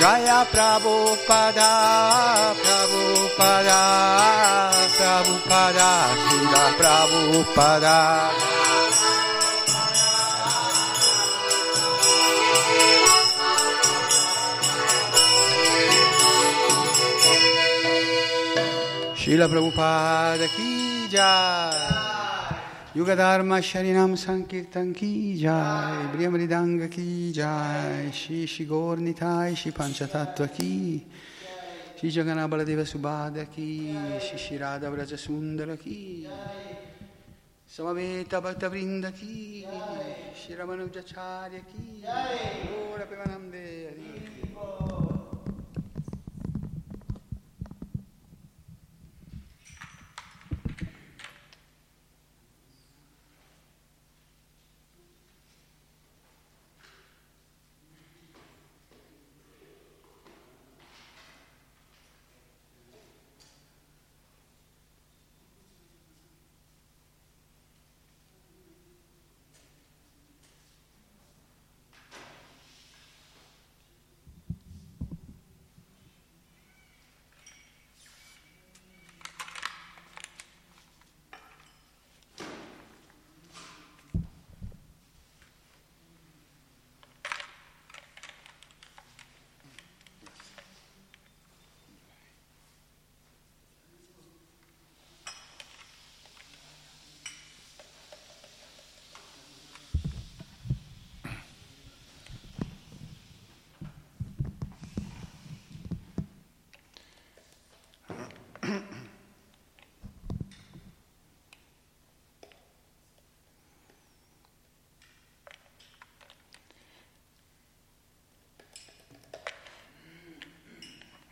Jaya Prabhupada, Prabhupada, Prabhupada, Srila Prabhupada. Srila Prabhupada ki jai. Yuga Dharma Sharinam Sankirtan ki jai. Brihamaridanga ki jai. Shri Shri Gornitai Shri Panchatattva ki. Shri Jagana Baladeva Subhada ki. Shri Radha Vraja Sundara ki. Samaveta Bhakta Vrinda ki. Shri Ramanujacharya ki. Ora Pemanande Hari.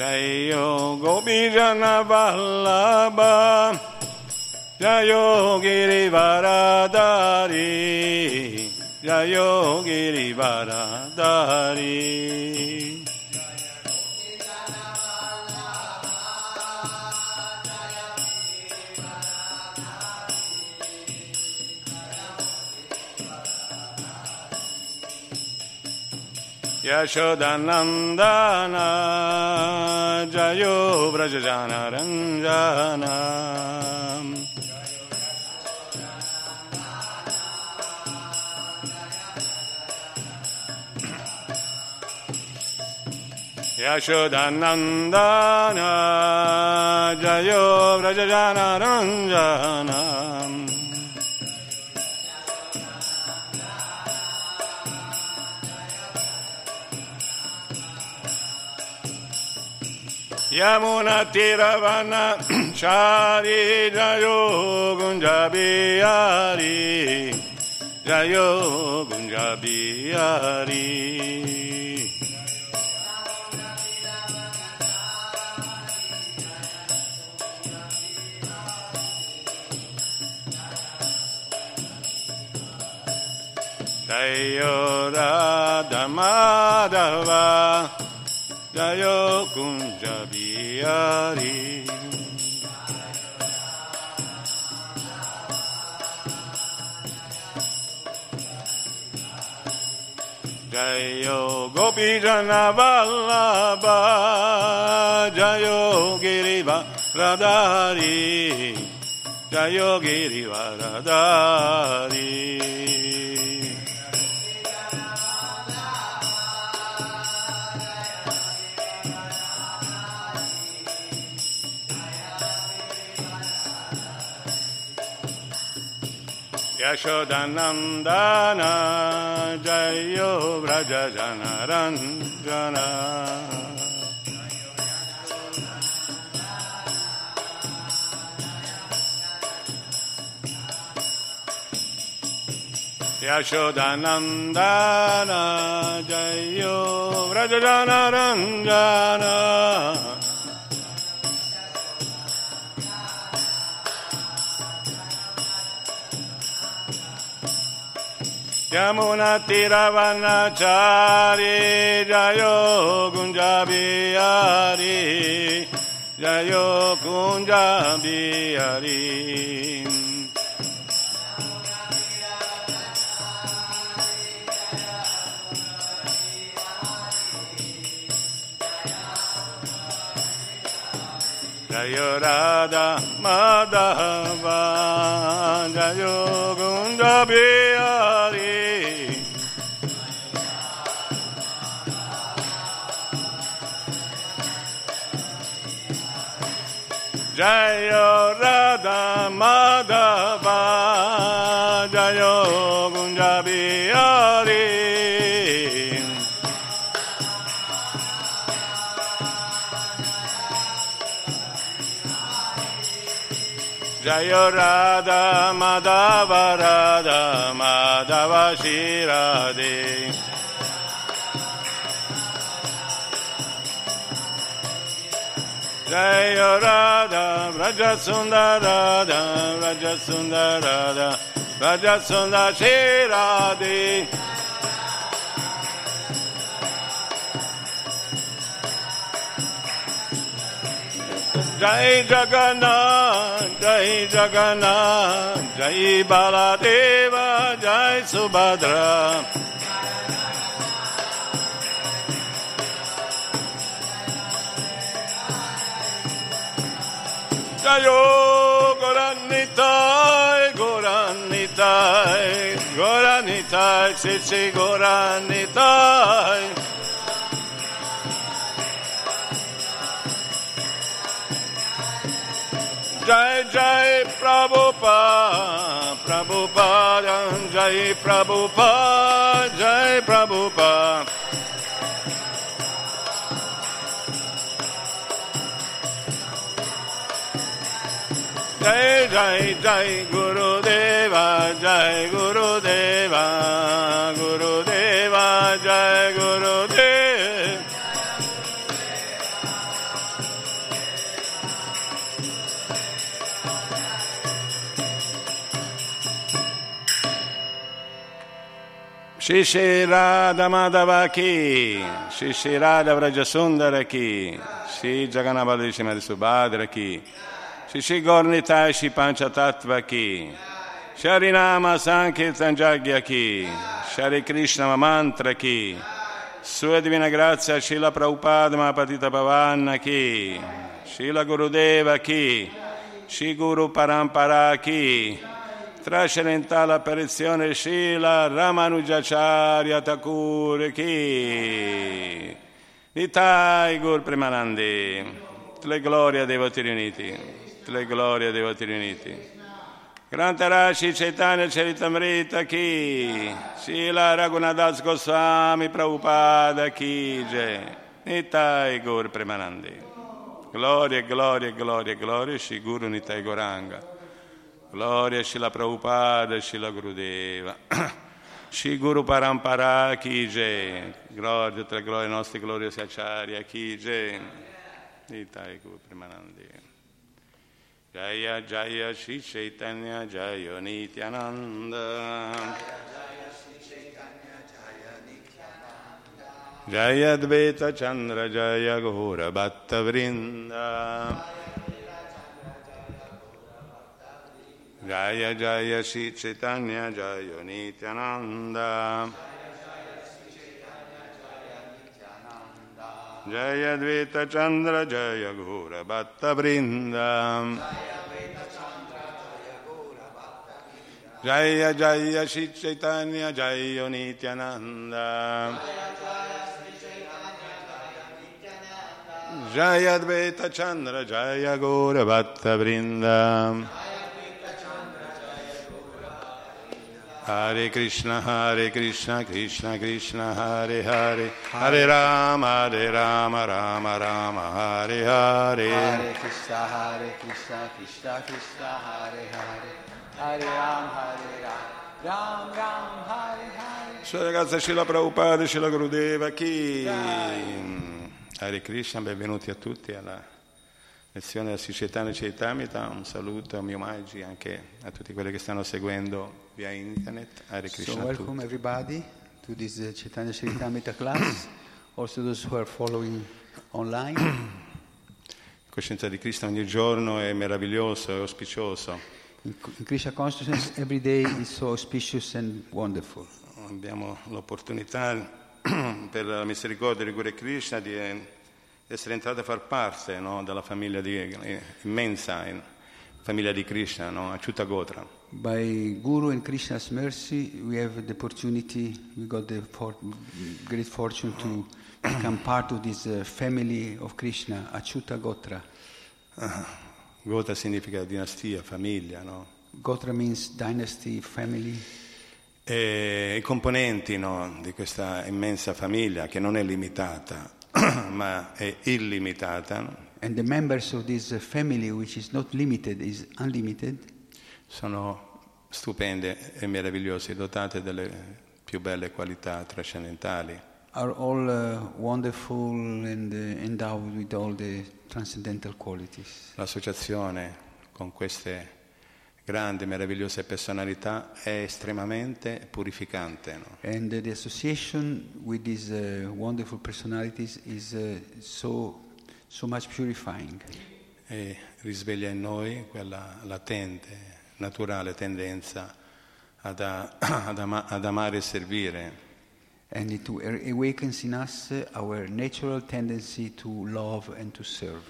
Jayo Gopijana Vallabha Jayo Girivaradari Jayo Girivaradari यशोदनन्दना जयो व्रजजानरञ्जना यशोदनन्दना जयो व्रजजानरञ्जना Yamuna Tiravana Shari Jayo Gunjabiyari Jayo Gunjabiyari Jayo Radha Madhava dayo kunjabiyari dayo gopi jana vallabha dayo giriva radari यशोदनन्दना जयो व्रजनरञ्जना यशोदनन्दना जयो व्रजनरञ्जना Yamuna Tiravana Chari Jayo Kunjabi Hari Jayo Kunjabi Hari Jayo Radha Madhava Jayo Kunjabi Jayo Radha Madhava Jayo Jayo Kunjabiyari Jayo Radha Madhava Radha Madhava Shirade Jayo Radha Vraja Sundara Radha Vraja Sundara Radha Vraja Sundara Shirade Jai Jagannath, Jai Jagannath, Jai Baladeva, Jai Subhadra. Jayo Goranitai, Goranitai, Goranitai, Sitsi Goranitai. Jai Jai Prabhupada, Prabhupada, Jai Prabhupada, Jai Prabhupada. Jai Jai Guru Deva, Jai Guru Deva, Guru Deva, Jai Guru Deva. Shri Shri Radha Madhava Ki, Shri Shri Radha Vrajasundara Ki, Shri di Subhadra Ki, Gornitai Shri Panchatattva Ki, Shri Nama Sankirtan Jagya Ki, Shri Krishna Mantra Ki, Sua Divina Grazia Shila Prabhupada Mahapatita Bhavanna Ki, Shila Gurudeva Ki, Shri Guru Parampara Ki, trascendentale apparizione Shila Ramanujacharya Thakur Ki? Nitai Gur Premanandi le glorie dei voti riuniti le glorie dei voti riuniti Grantarashi Chaitanya Charitamrita Ki Shila Raghunadas Goswami Prabhupada Ki Jai Nitai Gur Premanandi Gloria, gloria, gloria, gloria, Shri Nitai Goranga Gloria Shila Prabhupada, Shila Gurudeva. Shri Parampara Ki Jai. Gloria, nostre, gloria sia Acharya Ki Jai. Nitai Guru Premanandi. Jaya Jaya Shri Chaitanya Jaya Nityananda. Jaya Dvaita Chandra Jaya Gora Bhatta Vrinda. Jaya Jaya Shri Chaitanya Jaya Nityananda Jaya Gura Bhatta Vrinda. Jaya Jaya Shri Chaitanya Jaya Nityananda. Jaya Dvaita Chandra Jaya Hare Krishna, Hare Krishna, Krishna Krishna, Hare Hare, Hare Rama, Hare Rama, Rama Rama, Hare Hare. Hare Krishna, Hare Krishna, Krishna Krishna, Hare Hare, Hare Ram, Hare Ram, Ram Ram Hare Hare. Sua ragazza Shila Prabhupada, Shila Gurudeva, chi? Hare Krishna, benvenuti a tutti alla lezione della Sicetana Caitamita. Un saluto, un mio omaggi anche a tutti quelli che stanno seguendo via internet. Hare So Krishna a welcome tutti. everybody to this uh, Chaitanya Charitamrita class. Also those who are following online. Coscienza di Krishna ogni giorno è meraviglioso, è auspicioso. In, in Krishna consciousness, every day is so auspicious and wonderful. Abbiamo l'opportunità per la misericordia di Guru Krishna di eh, essere entrati a far parte no, della famiglia di, eh, immensa famiglia di Krishna, no, Achyuta Gotra. By Guru and Krishna's mercy, we have the opportunity, we got the for, great fortune to become part of this uh, family of Krishna, Achyuta Gotra. Gotra significa dinastia, famiglia, no? Gotra means dynasty, family. E i componenti no, di questa immensa famiglia, che non è limitata, ma è illimitata? And the members of this family, which is not limited, is unlimited, sono stupende e meravigliose, dotate delle più belle qualità trascendentali. are all uh, wonderful and uh, endowed with all the transcendental qualities. L'associazione con queste grandi, meravigliose personalità è estremamente purificante. no? And uh, the association with these uh, wonderful personalities is uh, so, so much purifying. E risveglia in noi quella latente, naturale tendenza ad, a- ad ama- ad amare e servire, And it a- awakens in us our natural tendency to love and to serve.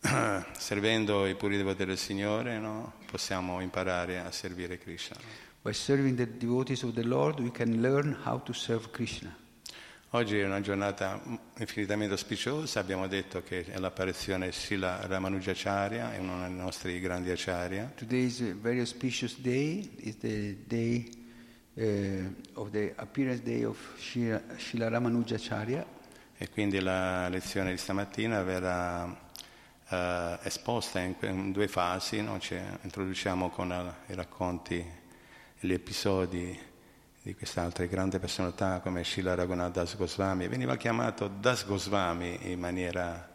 servendo i puri devoti del Signore, no? possiamo imparare a servire Krishna. By serving the devotees of the Lord, we can learn how to serve Krishna. Oggi è una giornata infinitamente auspiciosa, abbiamo detto che è l'apparizione Srila Ramanujacharya, è uno dei nostri grandi acharya, Today is a very auspicious day. It's the day uh, of the appearance day of Shila Ramanujacharya. e quindi la lezione di stamattina verrà eh, esposta in, in due fasi, no? Ci introduciamo con eh, i racconti gli episodi di quest'altra grande personalità come Srila Raghunath Das Goswami, veniva chiamato Das Goswami in maniera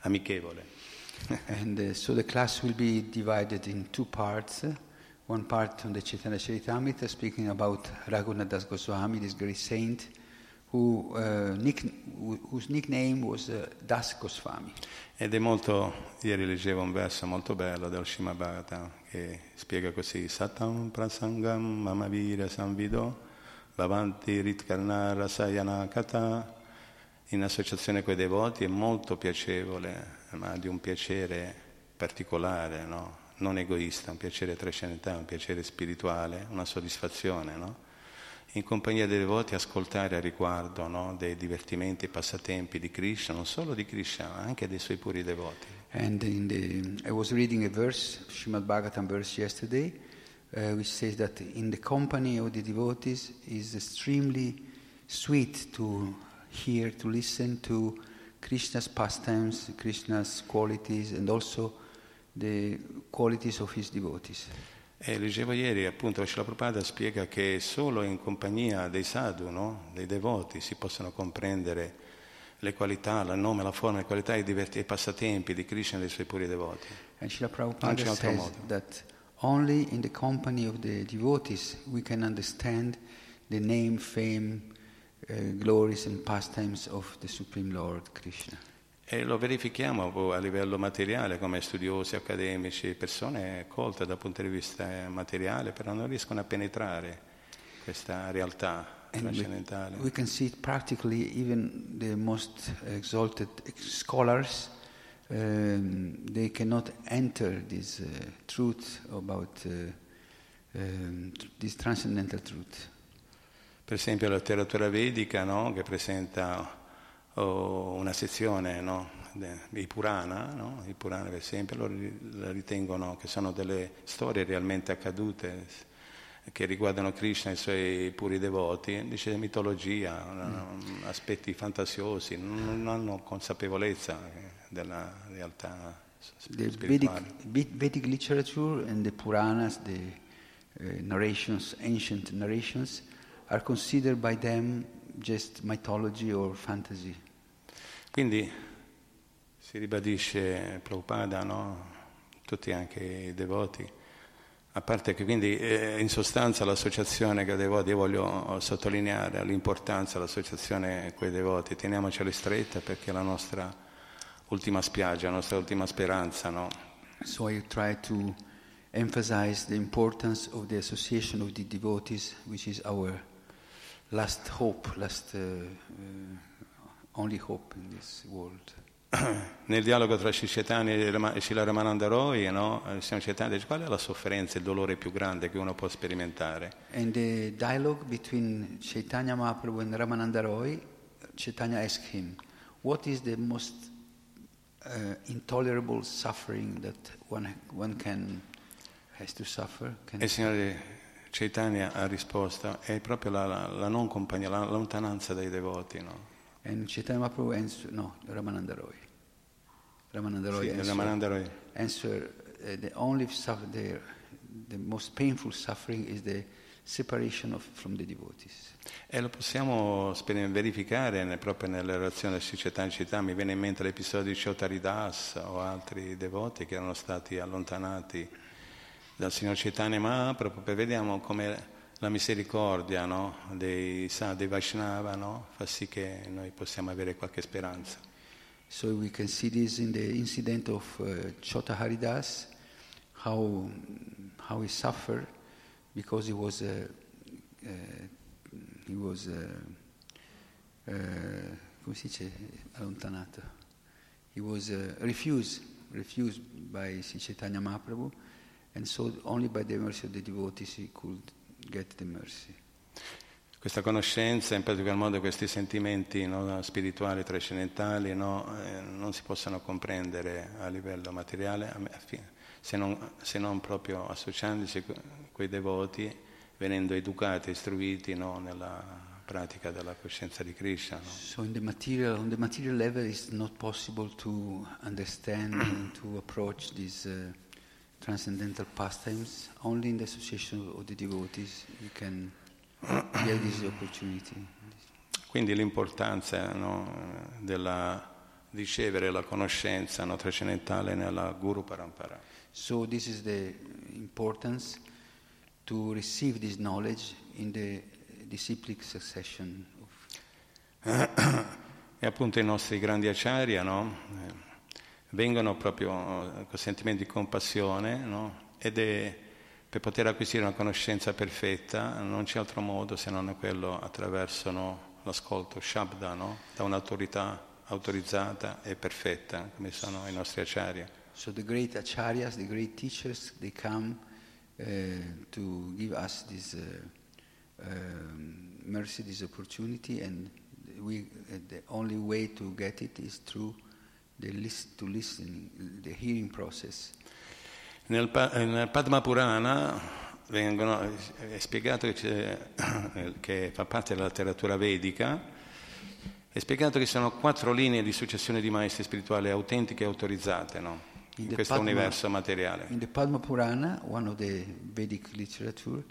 amichevole. and uh, so the class will be divided in two parts. One part on the Chaitanya Charitamrita, speaking about Raghunath Das Goswami, this great saint, who, uh, nick, who- whose nickname was uh, Das Goswami. Ed è molto, ieri leggevo un verso molto bello del Srimad Bhagavatam che spiega così, Satam prasangam mamavira samvido bhavanti ritkarna rasayana kata in associazione con i devoti è molto piacevole, ma di un piacere particolare, no? non egoista, un piacere trascendentale, un piacere spirituale, una soddisfazione. No? In compagnia dei devoti ascoltare a riguardo no? dei divertimenti e passatempi di Krishna, non solo di Krishna, ma anche dei suoi puri devoti. And in the, I was reading a verse, Srimad Bhagavatam verse yesterday, uh, which says that in the company of the devotees is extremely sweet to hear, to listen to Krishna's pastimes, Krishna's qualities, and also the qualities of his devotees. E leggevo ieri appunto Srila Prabhupada spiega che solo in compagnia dei sadhu, no? dei devoti, si possono comprendere le qualità, il nome, la forma, le qualità e i, passatempi di Krishna e dei suoi puri devoti. And Srila Non Prabhupada c'è altro says modo. that only in the company of the devotees we can understand the name, fame, uh, glories, and pastimes of the Supreme Lord Krishna. E lo verifichiamo a livello materiale come studiosi, accademici, persone colte dal punto di vista materiale, però non riescono a penetrare questa realtà And we, trascendentale. we can see it practically, even the most exalted scholars, um, they cannot enter this uh, truth about uh, um, this transcendental truth. Per esempio la letteratura vedica no? che presenta una sezione, no? i Purana, no? i Purana per esempio, loro la ritengono che sono delle storie realmente accadute che riguardano Krishna e i suoi puri devoti, dice mitologia, mm. aspetti fantasiosi, non hanno consapevolezza della realtà The Vedic, spirituale. Vedic literature and the Puranas, the, uh, narrations, ancient narrations, are considered by them just mythology or fantasy. Quindi si ribadisce Prabhupada, no? tutti anche i devoti, a parte che quindi eh, in sostanza l'associazione con i devoti, io voglio sottolineare l'importanza dell'associazione con i devoti, teniamoceli strette perché è la nostra ultima spiaggia, la nostra ultima speranza. No? So I try to emphasize the importance of the association of the devotees, which is our last hope, last uh, only hope in this world. Nel dialogo tra Shicetani e Srila Ramananda Roy, no? signor Chaitanya dice qual è la sofferenza, il dolore più grande che uno può sperimentare? In the dialogue between Chaitanya Mahaprabhu and Ramananda Roy, Chaitanya asked him, what is the most uh, intolerable suffering that one, one can, has to suffer? Can E il signore Chaitanya ha risposto, è proprio la, la, la non compagnia, la lontananza dai devoti, no? And Chaitanya Mahaprabhu answered, no, Ramananda Roy. Ramananda Roy Sì, answered, Ramananda Roy. answer, uh, the only suffer, the, the most painful suffering is the separation of, from the devotees. E lo possiamo verificare nel- proprio nelle relazioni di Chaitanya Chaitanya. Mi viene in mente l'episodio di Chautaridas o altri devoti che erano stati allontanati dal signor Chaitanya Mahaprabhu, per vediamo come la misericordia no? dei, sa- dei Vaishnava no? fa sì che noi possiamo avere qualche speranza. So we can see this in the incident of uh, Chota Haridas, how, how he suffered because he was, uh, uh, he was uh, uh, come si dice, allontanato. He was uh, refused, refused by Sri Chaitanya Mahaprabhu, and so only by the mercy of the devotees he could get the mercy. Questa conoscenza, in particolar modo questi sentimenti no, spirituali, trascendentali, no, eh, non si possono comprendere a livello materiale a a se non, se non proprio associandosi con i devoti, venendo educati, istruiti no, nella pratica della coscienza di Krishna. no. So in the material, on the material level, it's not possible to understand and to approach these uh, transcendental pastimes. Only in the association of the devotees you can get this opportunity. Quindi l'importanza no, della ricevere la conoscenza no, trascendentale nella Guru Parampara. So this is the importance to receive this knowledge in the disciplic succession. Of, E appunto i nostri grandi acharya no, eh, vengono proprio eh, con sentimenti di compassione no, ed è per poter acquisire una conoscenza perfetta non c'è altro modo se non quello attraverso no, l'ascolto Shabda no, da un'autorità autorizzata e perfetta come sono i nostri acharya. so the great acharyas, the great teachers, they come uh, to give us this uh, um, mercy, this opportunity, and we, uh, the only way to get it is through the lis- to listening, the hearing process. Nel, eh, nel Padma Purana vengono, è spiegato che, c'è- che fa parte della letteratura vedica, è spiegato che sono quattro linee di successione di maestri spirituali autentiche e autorizzate no? in the questo Padma- universo materiale. In the Padma Purana, one of the Vedic literature,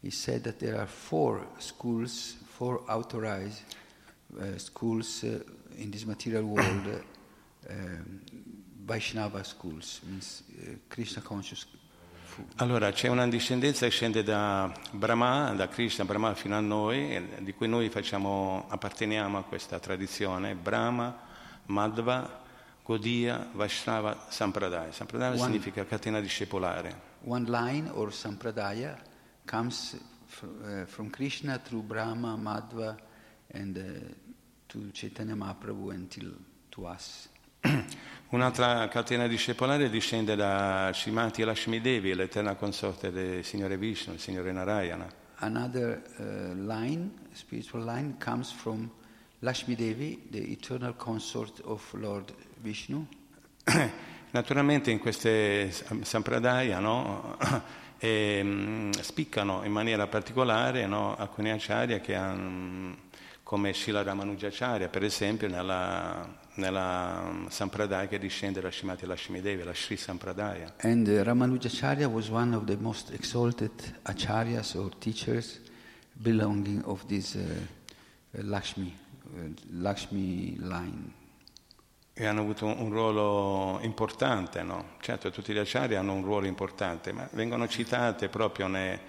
it said that there are four schools, four authorized uh, schools uh, in this material world, Vaishnava schools, means uh, Krishna conscious. Allora c'è una discendenza che scende da Brahma, da Krishna, Brahma fino a noi, di cui noi facciamo, apparteniamo a questa tradizione, Brahma, Madhva, Gaudiya, Vaishnava, Sampradaya. Sampradaya One- significa catena discepolare. One line or sampradaya comes fr- uh, from Krishna through Brahma, Madhva, and uh, to Chaitanya Mahaprabhu until to us. Un'altra catena discepolare discende da Shrimati Lakshmi Devi, l'eterna consorte del Signore Vishnu, il Signore Narayana. Another uh, line, spiritual line, comes from Lakshmi Devi, the eternal consort of Lord Vishnu. Naturalmente in queste sampradaya no, ehm, spiccano in maniera particolare no, alcuni acharya che han- come Srila Ramanujacharya, per esempio, nella, nella um, Sampradaya che discende da Shimati Lashmi Devi, la Sri Sampradaya. And uh, Ramanujacharya was one of the most exalted acharyas or teachers belonging of this uh, uh, Lakshmi, uh, Lakshmi line. E hanno avuto un, ruolo importante, no? Certo, tutti gli acharya hanno un ruolo importante, ma vengono citate proprio ne,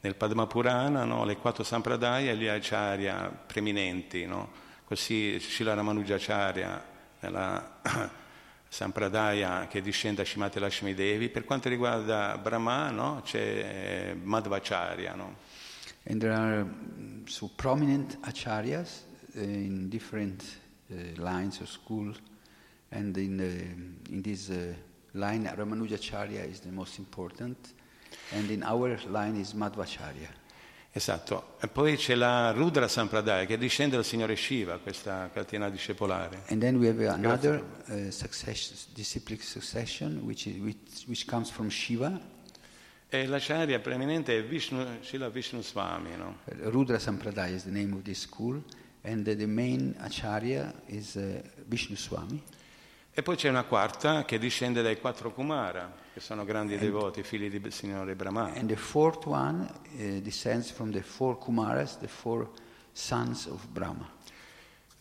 nel Padma Purana no? le quattro sampradaya e gli acharya preeminenti, no? Così Srila Ramanujacharya nella Sampradaya che discende da Shimati Lashmi Devi. Per quanto riguarda Brahma no? c'è eh, Madhvacharya. No? And there are mm, so prominent acharyas uh, in different uh, lines of school, and in, uh, in this uh, line, Ramanujacharya is the most important, and in our line is Madhvacharya. Esatto, e poi c'è la Rudra Sampradaya che discende dal Signore Shiva, questa catena discepolare. And then we have another uh, succession, disciplic succession, which, is, which, which comes from Shiva. E l'acharya preeminente è Vishnu, Srila Vishnu Swami, no? Rudra Sampradaya is the name of this school, and uh, the main acharya is uh, Vishnu Swami. E poi c'è una quarta che discende dai quattro Kumara, che sono grandi devoti, figli di Signore Brahma. And the fourth one uh, descends from the four Kumaras, the four sons of Brahma.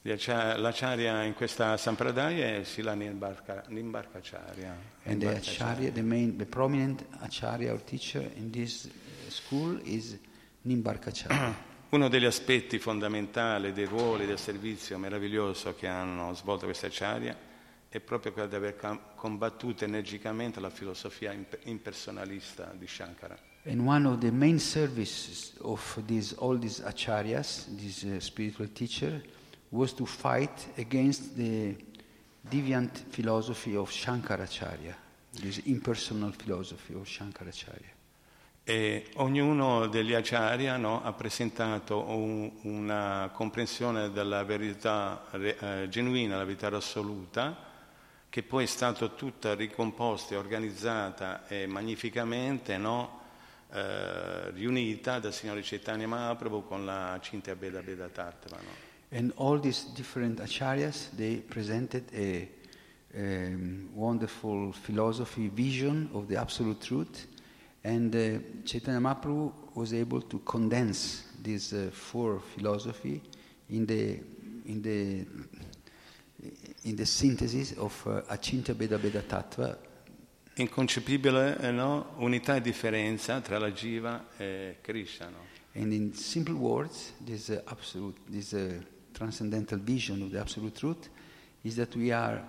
L'acharya in questa Sampradaya è Sila Nimbarka- Nimbarkacharya. And the acharya, the main, the prominent acharya or teacher in this uh, school is Nimbarkacharya. Uno degli aspetti fondamentali dei ruoli del servizio meraviglioso che hanno svolto questi acharya è proprio quello di aver combattuto energicamente la filosofia imp- impersonalista di Shankara. And one of the main services of these, all these acharyas, this uh, spiritual teacher, was to fight against the deviant philosophy of Shankaracharya, this impersonal philosophy of Shankaracharya. E ognuno degli acharya no, ha presentato un- una comprensione della verità eh, genuina, la verità assoluta, che poi è stata tutta ricomposta e organizzata e magnificamente no, eh, riunita dal Signore Chaitanya Mahaprabhu con la Cinta Beda Beda Tattva. No? And all these different acharyas, they presented a um, wonderful philosophy, vision of the absolute truth. And uh, Chaitanya Mahaprabhu was able to condense these uh, four philosophy in the, in the, in the synthesis of uh, Achinta Beda Beda Tattva. Inconcepibile eh, no? unità e differenza tra la Jiva e Krishna. No? And in simple words, this uh, absolute, this uh, transcendental vision of the absolute truth is that we are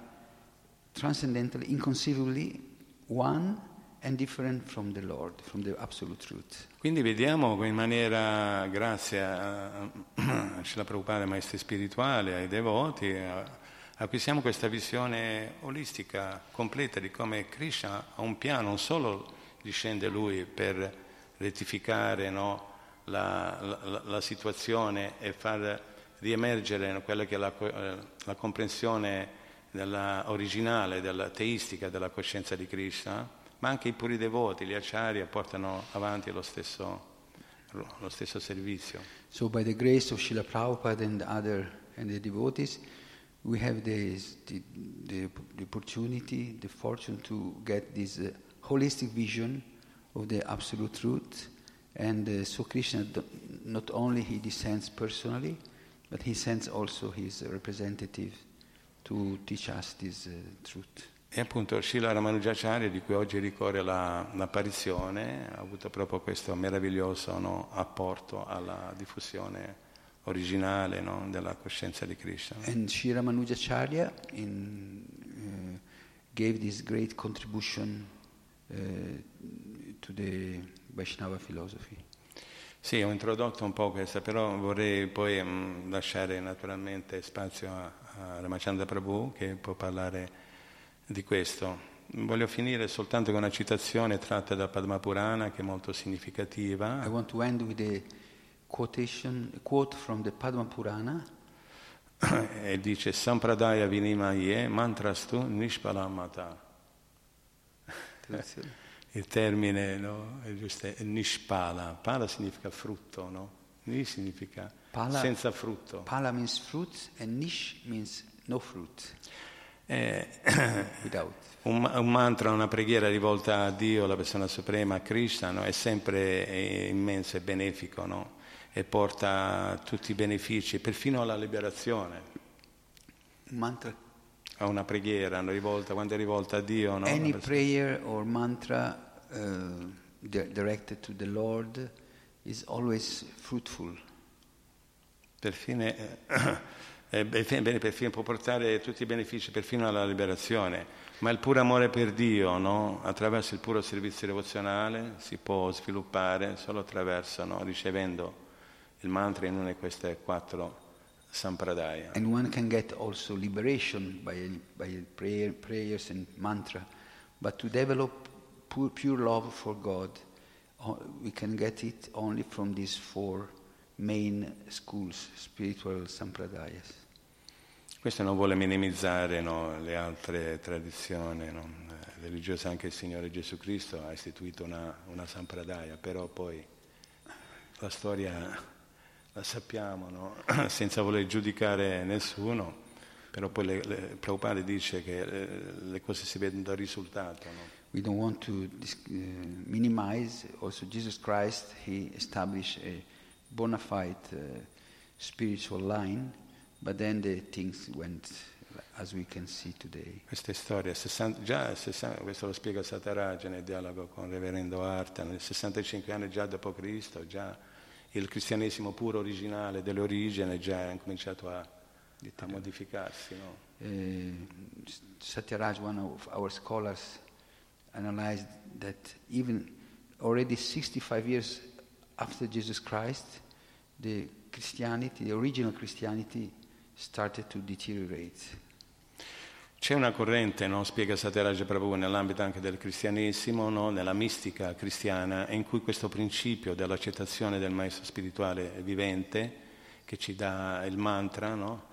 transcendentally, inconceivably one and different from the Lord, from the absolute truth. Quindi vediamo in maniera, grazie a, a Srila Prabhupada, ai maestri spirituali, ai devoti, a- acquisiamo questa visione olistica, completa di come Krishna ha un piano, non solo discende lui per rettificare no, la, la- la situazione e far riemergere quella che è la, eh, la comprensione della- originale, della teistica della coscienza di Krishna, ma anche i puri devoti, gli acharya, portano avanti lo stesso, lo stesso servizio. So, by the grace of Srila Prabhupada and other and the devotees, we have this, the, the, the opportunity, the fortune to get this uh, holistic vision of the absolute truth. And uh, so Krishna, not only he descends personally, but he sends also his representative to teach us this uh, truth. E appunto Srila Ramanujacharya, di cui oggi ricorre la- l'apparizione, ha avuto proprio questo meraviglioso no, apporto alla diffusione originale no, della coscienza di Krishna. And Sri Ramanujacharya in, uh, gave this great contribution uh, to the Vaishnava philosophy. Sì, ho introdotto un po' questa, però vorrei poi mm, lasciare naturalmente spazio a, a Ramachandra Prabhu che può parlare di questo. Voglio finire soltanto con una citazione tratta da Padma Purana che è molto significativa. I want to end with a quotation, a quote from the Padma Purana. e dice Sampradaya Vinimaye Mantrastu Nishpalamata. Il termine no, è giusto, è Nishpala. Pala significa frutto, no? Ni significa Pala, senza frutto. Pala means fruit and Nish means no fruit. Eh, Without. un, un mantra, una preghiera rivolta a Dio, la persona suprema, a Krishna, no? è sempre eh, immenso e benefico no? E porta tutti i benefici, perfino alla liberazione. Mantra. A una preghiera no? rivolta, quando è rivolta a Dio, no? Any prayer or mantra uh, di- directed to the Lord is always fruitful. perfino, eh, è bene, perfino, può portare tutti i benefici perfino alla liberazione, ma il puro amore per Dio, no? attraverso il puro servizio devozionale, si può sviluppare solo attraverso, no? ricevendo il mantra in una di queste quattro sampradaya. And one can get also liberation by, by prayer, prayers and mantra. But to develop pure, pure love for God, we can get it only from these four main schools, spiritual sampradayas. Questo non vuole minimizzare no, le altre tradizioni no, eh, religiose, anche il Signore Gesù Cristo ha istituito una, una sampradaya, però poi la storia la sappiamo, no? senza voler giudicare nessuno, però poi le, le, Prabhupada dice che eh, le cose si vedono dal risultato. No? We don't want to uh, minimize. Also, Jesus Christ, he established a bona fide uh, spiritual line, but then the things went as we can see today. Queste storie, 60 già 60 questo lo spiega Sataraja nel dialogo con il Reverendo Arta, nel 65 anni già dopo Cristo, già il cristianesimo puro originale dell'origine già ha cominciato a, a modificarsi. No? Uh, Satyaraj, one of our scholars, analyzed that even already 65 years after Jesus Christ, the Christianity, the original Christianity, started to deteriorate. C'è una corrente, no? spiega Satyagraja Prabhu, nell'ambito anche del cristianesimo, no? nella mistica cristiana, in cui questo principio dell'accettazione del maestro spirituale vivente, che ci dà il mantra, no?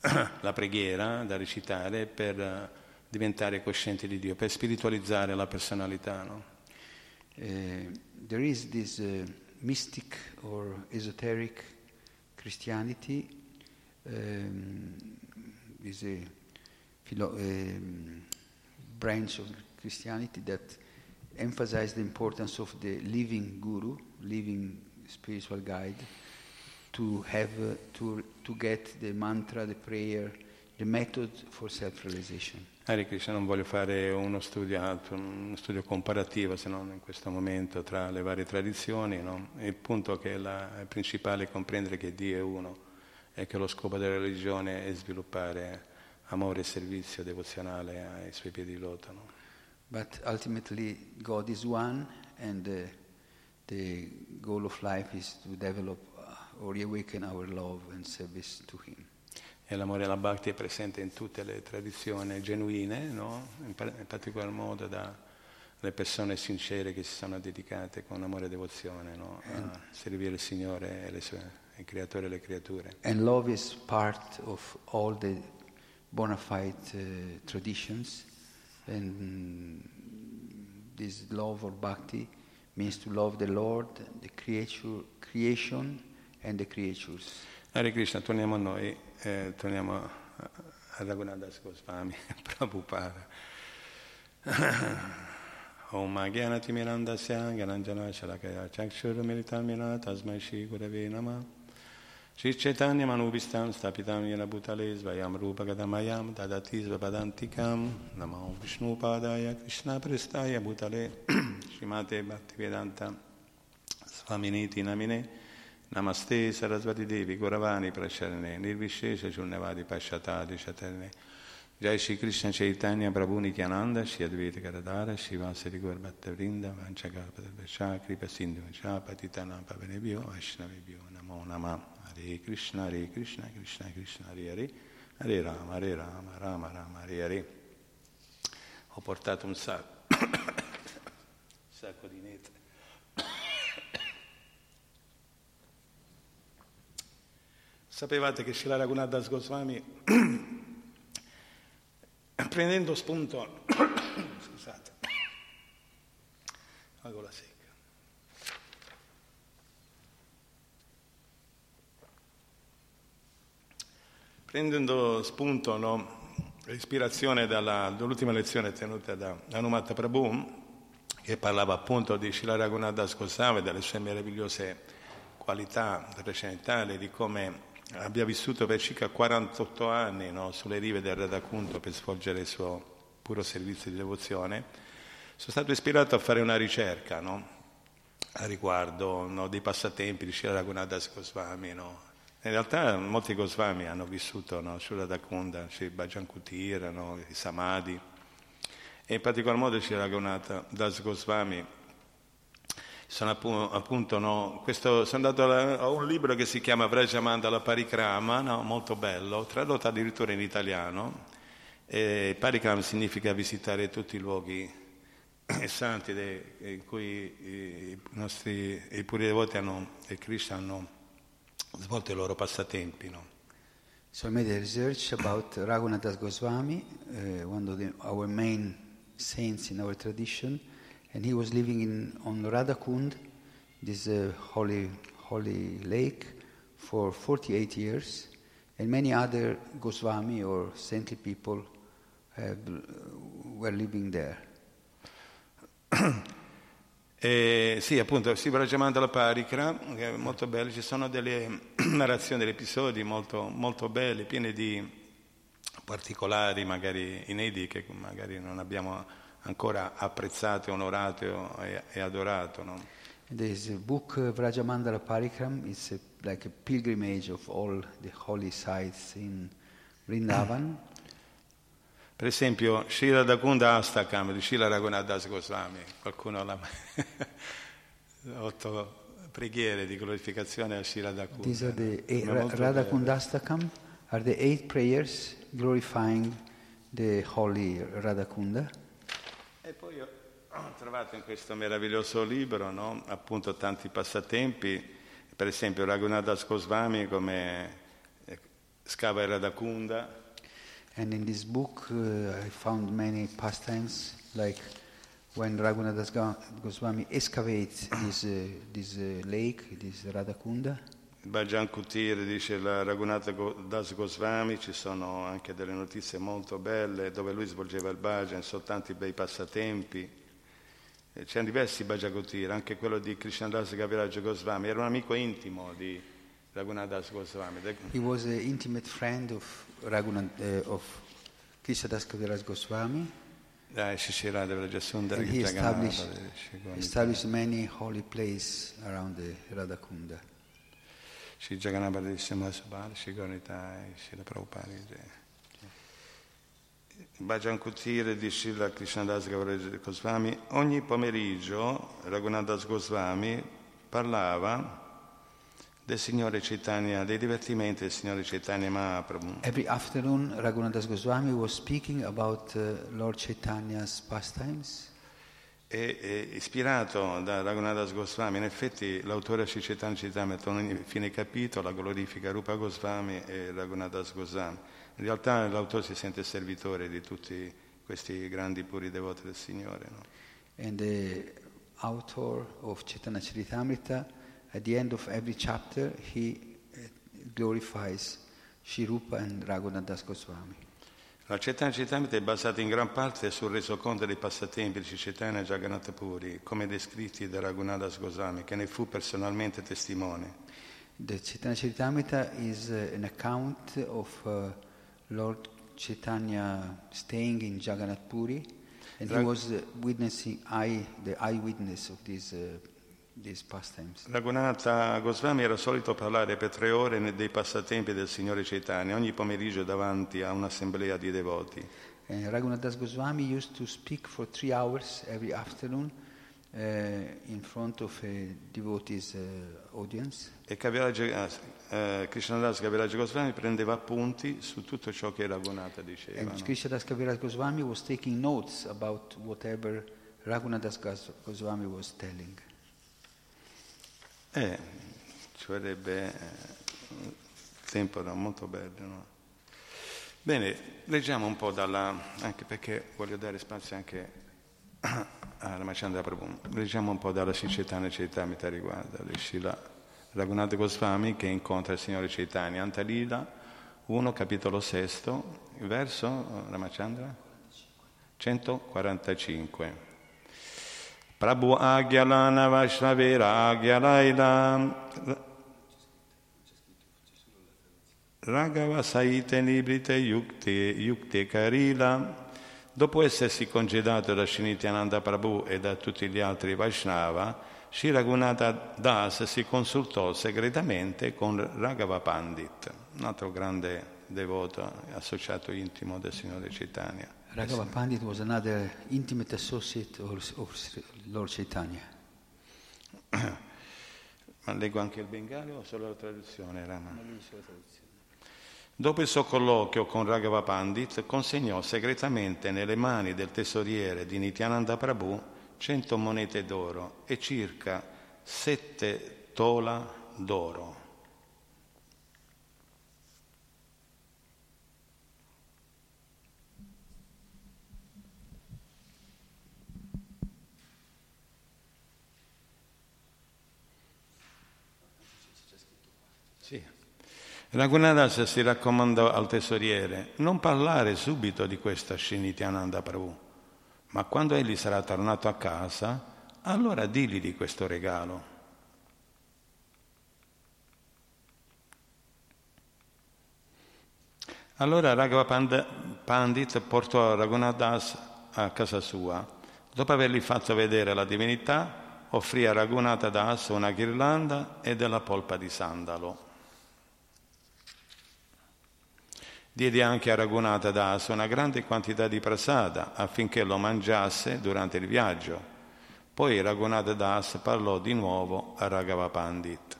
la preghiera da recitare per eh, diventare coscienti di Dio, per spiritualizzare la personalità. Uh, there is this uh, mystic or esoteric Christianity, um, is a philo- um, branch of Christianity that emphasizes the importance of the living guru, living spiritual guide, to have uh, to to get the mantra, the prayer, the method for self-realization. Hare Krishna, non voglio fare uno studio, altro, uno studio comparativo, se non in questo momento, tra le varie tradizioni. No? Il punto che la, il principale è comprendere che Dio è uno e che lo scopo della religione è sviluppare amore e servizio devozionale ai suoi piedi di loto. No? But ultimately, God is one, and uh, the goal of life is to develop uh, or reawaken our love and service to Him. E l'amore alla Bhakti è presente in tutte le tradizioni genuine, no? in, par- in particolar modo dalle persone sincere che si sono dedicate con amore e devozione no? a servire il Signore e sue, il Creatore e le creature. And love is part of all the bona fide uh, traditions, and mm, this love or bhakti means to love the Lord, the creature, creation, and the creatures. Hare Krishna, torniamo a noi, eh, torniamo a, a Raghunadas Goswami, Prabhupada. Om Agyanati Mirandasya Gyananjana Shalakaya Chakshur Militamina Tasmai Shri Gurave Nama Shri Chaitanya Manubhistam Stapitam Yena Bhutale Svayam Rupa Gadamayam Dadati Svapadantikam Namo Vishnu Padaya Krishna Prestaya Bhutale Shrimate Bhaktivedanta Svaminiti Namine Namaste Sarasvati Devi Gauravani Prasharane Nirvishesha Churnavadi Pashatadi Shatarne Jai Shri Krishna Chaitanya Prabhu Nityananda Shri Advaita Garadara Shri Vasari Bhatta Vrinda Vanchakapa Dasha Kripa Sindhu Patitana Pavanebhyo Vaishnavebhyo Namo Nama Hare Krishna Hare Krishna Krishna Krishna Hare Hare. Hare Rama Hare Rama Rama Rama Hare Hare. Ho portato un sacco un sacco di netre Sapevate che Srila Raghunadas Goswami, prendendo spunto, scusate, la gola. Prendendo spunto, no, ispirazione dalla, dall'ultima lezione tenuta da Anumat Prabhu, che parlava appunto di Shila Raghunadas Goswami, delle sue meravigliose qualità trascendentali, di come abbia vissuto per circa 48 anni no, sulle rive del Radhakunto per svolgere il suo puro servizio di devozione, sono stato ispirato a fare una ricerca no, a riguardo no, dei passatempi di Shila Raghunadas Goswami. No. In realtà molti Goswami hanno vissuto no, sulla Dakunda, Sri Bhajan Kutir, no, i Samadhi, e in particolar modo Shri Raghunadas Goswami sono appunto, no, questo, sono andato a, un libro che si chiama Vrajamandala Parikrama, molto bello, tradotto addirittura in italiano. E Parikram significa visitare tutti i luoghi santi de, in cui i nostri i puri devoti hanno, e Krishna hanno svolto i loro passatempi. No? So I made a research about Raghunath Goswami, uh, one of the, our main saints in our tradition. and he was living in, on Radhakund, this uh, holy, holy lake, for 48 years, and many other Goswami or saintly people uh, were living there. E, sì, appunto, si Brajamandala Parikra, che è molto bello, ci sono delle narrazioni, degli episodi molto, molto belli, pieni di particolari, magari inediti, che magari non abbiamo ancora apprezzato, onorato e, e adorato. No? This book uh, Vrajamandala Parikram is a, like a pilgrimage of all the holy sites in Vrindavan. Per esempio, Shila Dakunda Astakam di Shila Raghunadas Goswami, qualcuno l'ha otto preghiere di glorificazione a Shila Dakunda. These are the eight, Radhakundastakam are the eight prayers glorifying the holy Radhakunda. E poi ho trovato in questo meraviglioso libro no? appunto tanti passatempi, per esempio Raghunadas Goswami come eh, scava era da Kunda. And in this book uh, I found many pastimes like when Raghunadas Goswami excavates this, uh, this uh, lake, this Radhakunda. Bhajan Kutir dice la Raghunatha Das Goswami, ci sono anche delle notizie molto belle dove lui svolgeva il bhajan, sono tanti bei passatempi. C'erano diversi Bhajagotir, anche quello di Krishnadas Gaviraj Goswami, era un amico intimo di Raghunadas Goswami. He was an intimate friend of, Raghunath, uh, of Krishnadas Gaviraj Goswami. And he established, established many holy places around the Radhakunda. Sri Jagannath Simasubhara, Sri Gaunitai, Sri Prabhupada. Bhajan Kutir di Srila Krishnadas Goswami, ogni pomeriggio Raghunadas Goswami parlava del Signore Chaitanya, dei divertimenti del Signore Chaitanya Mahaprabhu. Every afternoon Raghunadas Goswami was speaking about uh, Lord Chaitanya's pastimes. E, e, ispirato da Raghunadas Goswami, in effetti l'autore Shicetana Citametta ogni fine capitolo glorifica Rupa Goswami e Raghunadas Goswami. In realtà l'autore si sente servitore di tutti questi grandi puri devoti del Signore. No? And the author of Chaitanya Charitamrita, at the end of every chapter, he uh, glorifies Shirupa and Raghunadas Goswami. La Chaitanya Charitamrita è basata in gran parte sul resoconto dei passatempi di Chaitanya Jagannath Puri, come descritti da Raghunadas Goswami, che ne fu personalmente testimone. The Chaitanya Charitamrita is uh, an account of uh, Lord Chaitanya staying in Jagannath Puri, and Rag- he was uh, witnessing, eye, the eyewitness of this uh, Raghunatha Goswami era solito parlare per tre ore dei passatempi del Signore Chaitanya ogni pomeriggio davanti a un'assemblea di devoti. And Raghunath Goswami used to speak for three hours every afternoon uh, in front of a devotees uh, audience. E uh, Krishnadas Kaviraj Goswami prendeva appunti su tutto ciò che Raghunatha diceva. And? Krishnadas Kaviraj Goswami was taking notes about whatever Raghunath Goswami was telling. Eh, ci vorrebbe eh, tempo da molto bello. No? Bene, leggiamo un po' dalla, anche perché voglio dare spazio anche alla Machandra Prabhu, leggiamo un po' dalla Sicetana Chaitanya riguarda di Shila Raghunath Goswami che incontra il Signore Chaitanya, Antalila, 1, capitolo 6, verso Ramachandra 145. Prabhu Agyalana Vaishnavera Agyalaila Raghava Saite Nibrite Yukte, Yukte Karila Dopo essersi congedato da Shinityananda Prabhu e da tutti gli altri Vaishnava, Sri Raghunatha Das si consultò segretamente con Raghava Pandit, un altro grande devoto associato intimo del Signore Chaitanya. Raghava Pandit was another intimate associate of, of Lord Chaitanya. Ma leggo anche il bengali o solo la traduzione, Rama? Dopo il suo colloquio con Raghava Pandit, consegnò segretamente nelle mani del tesoriere di Nityananda Prabhu cento monete d'oro e circa sette tola d'oro. Raghunadas si raccomandò al tesoriere non parlare subito di questa Shinityananda Prabhu, ma quando egli sarà tornato a casa, allora digli di questo regalo. Allora Raghava Pandit portò Raghunadas a casa sua. Dopo avergli fatto vedere la divinità, offrì a Raghunatha Das una ghirlanda e della polpa di sandalo. Diede anche a Raghunatha Das una grande quantità di prasada affinché lo mangiasse durante il viaggio. Poi Raghunatha Das parlò di nuovo a Raghava Pandit.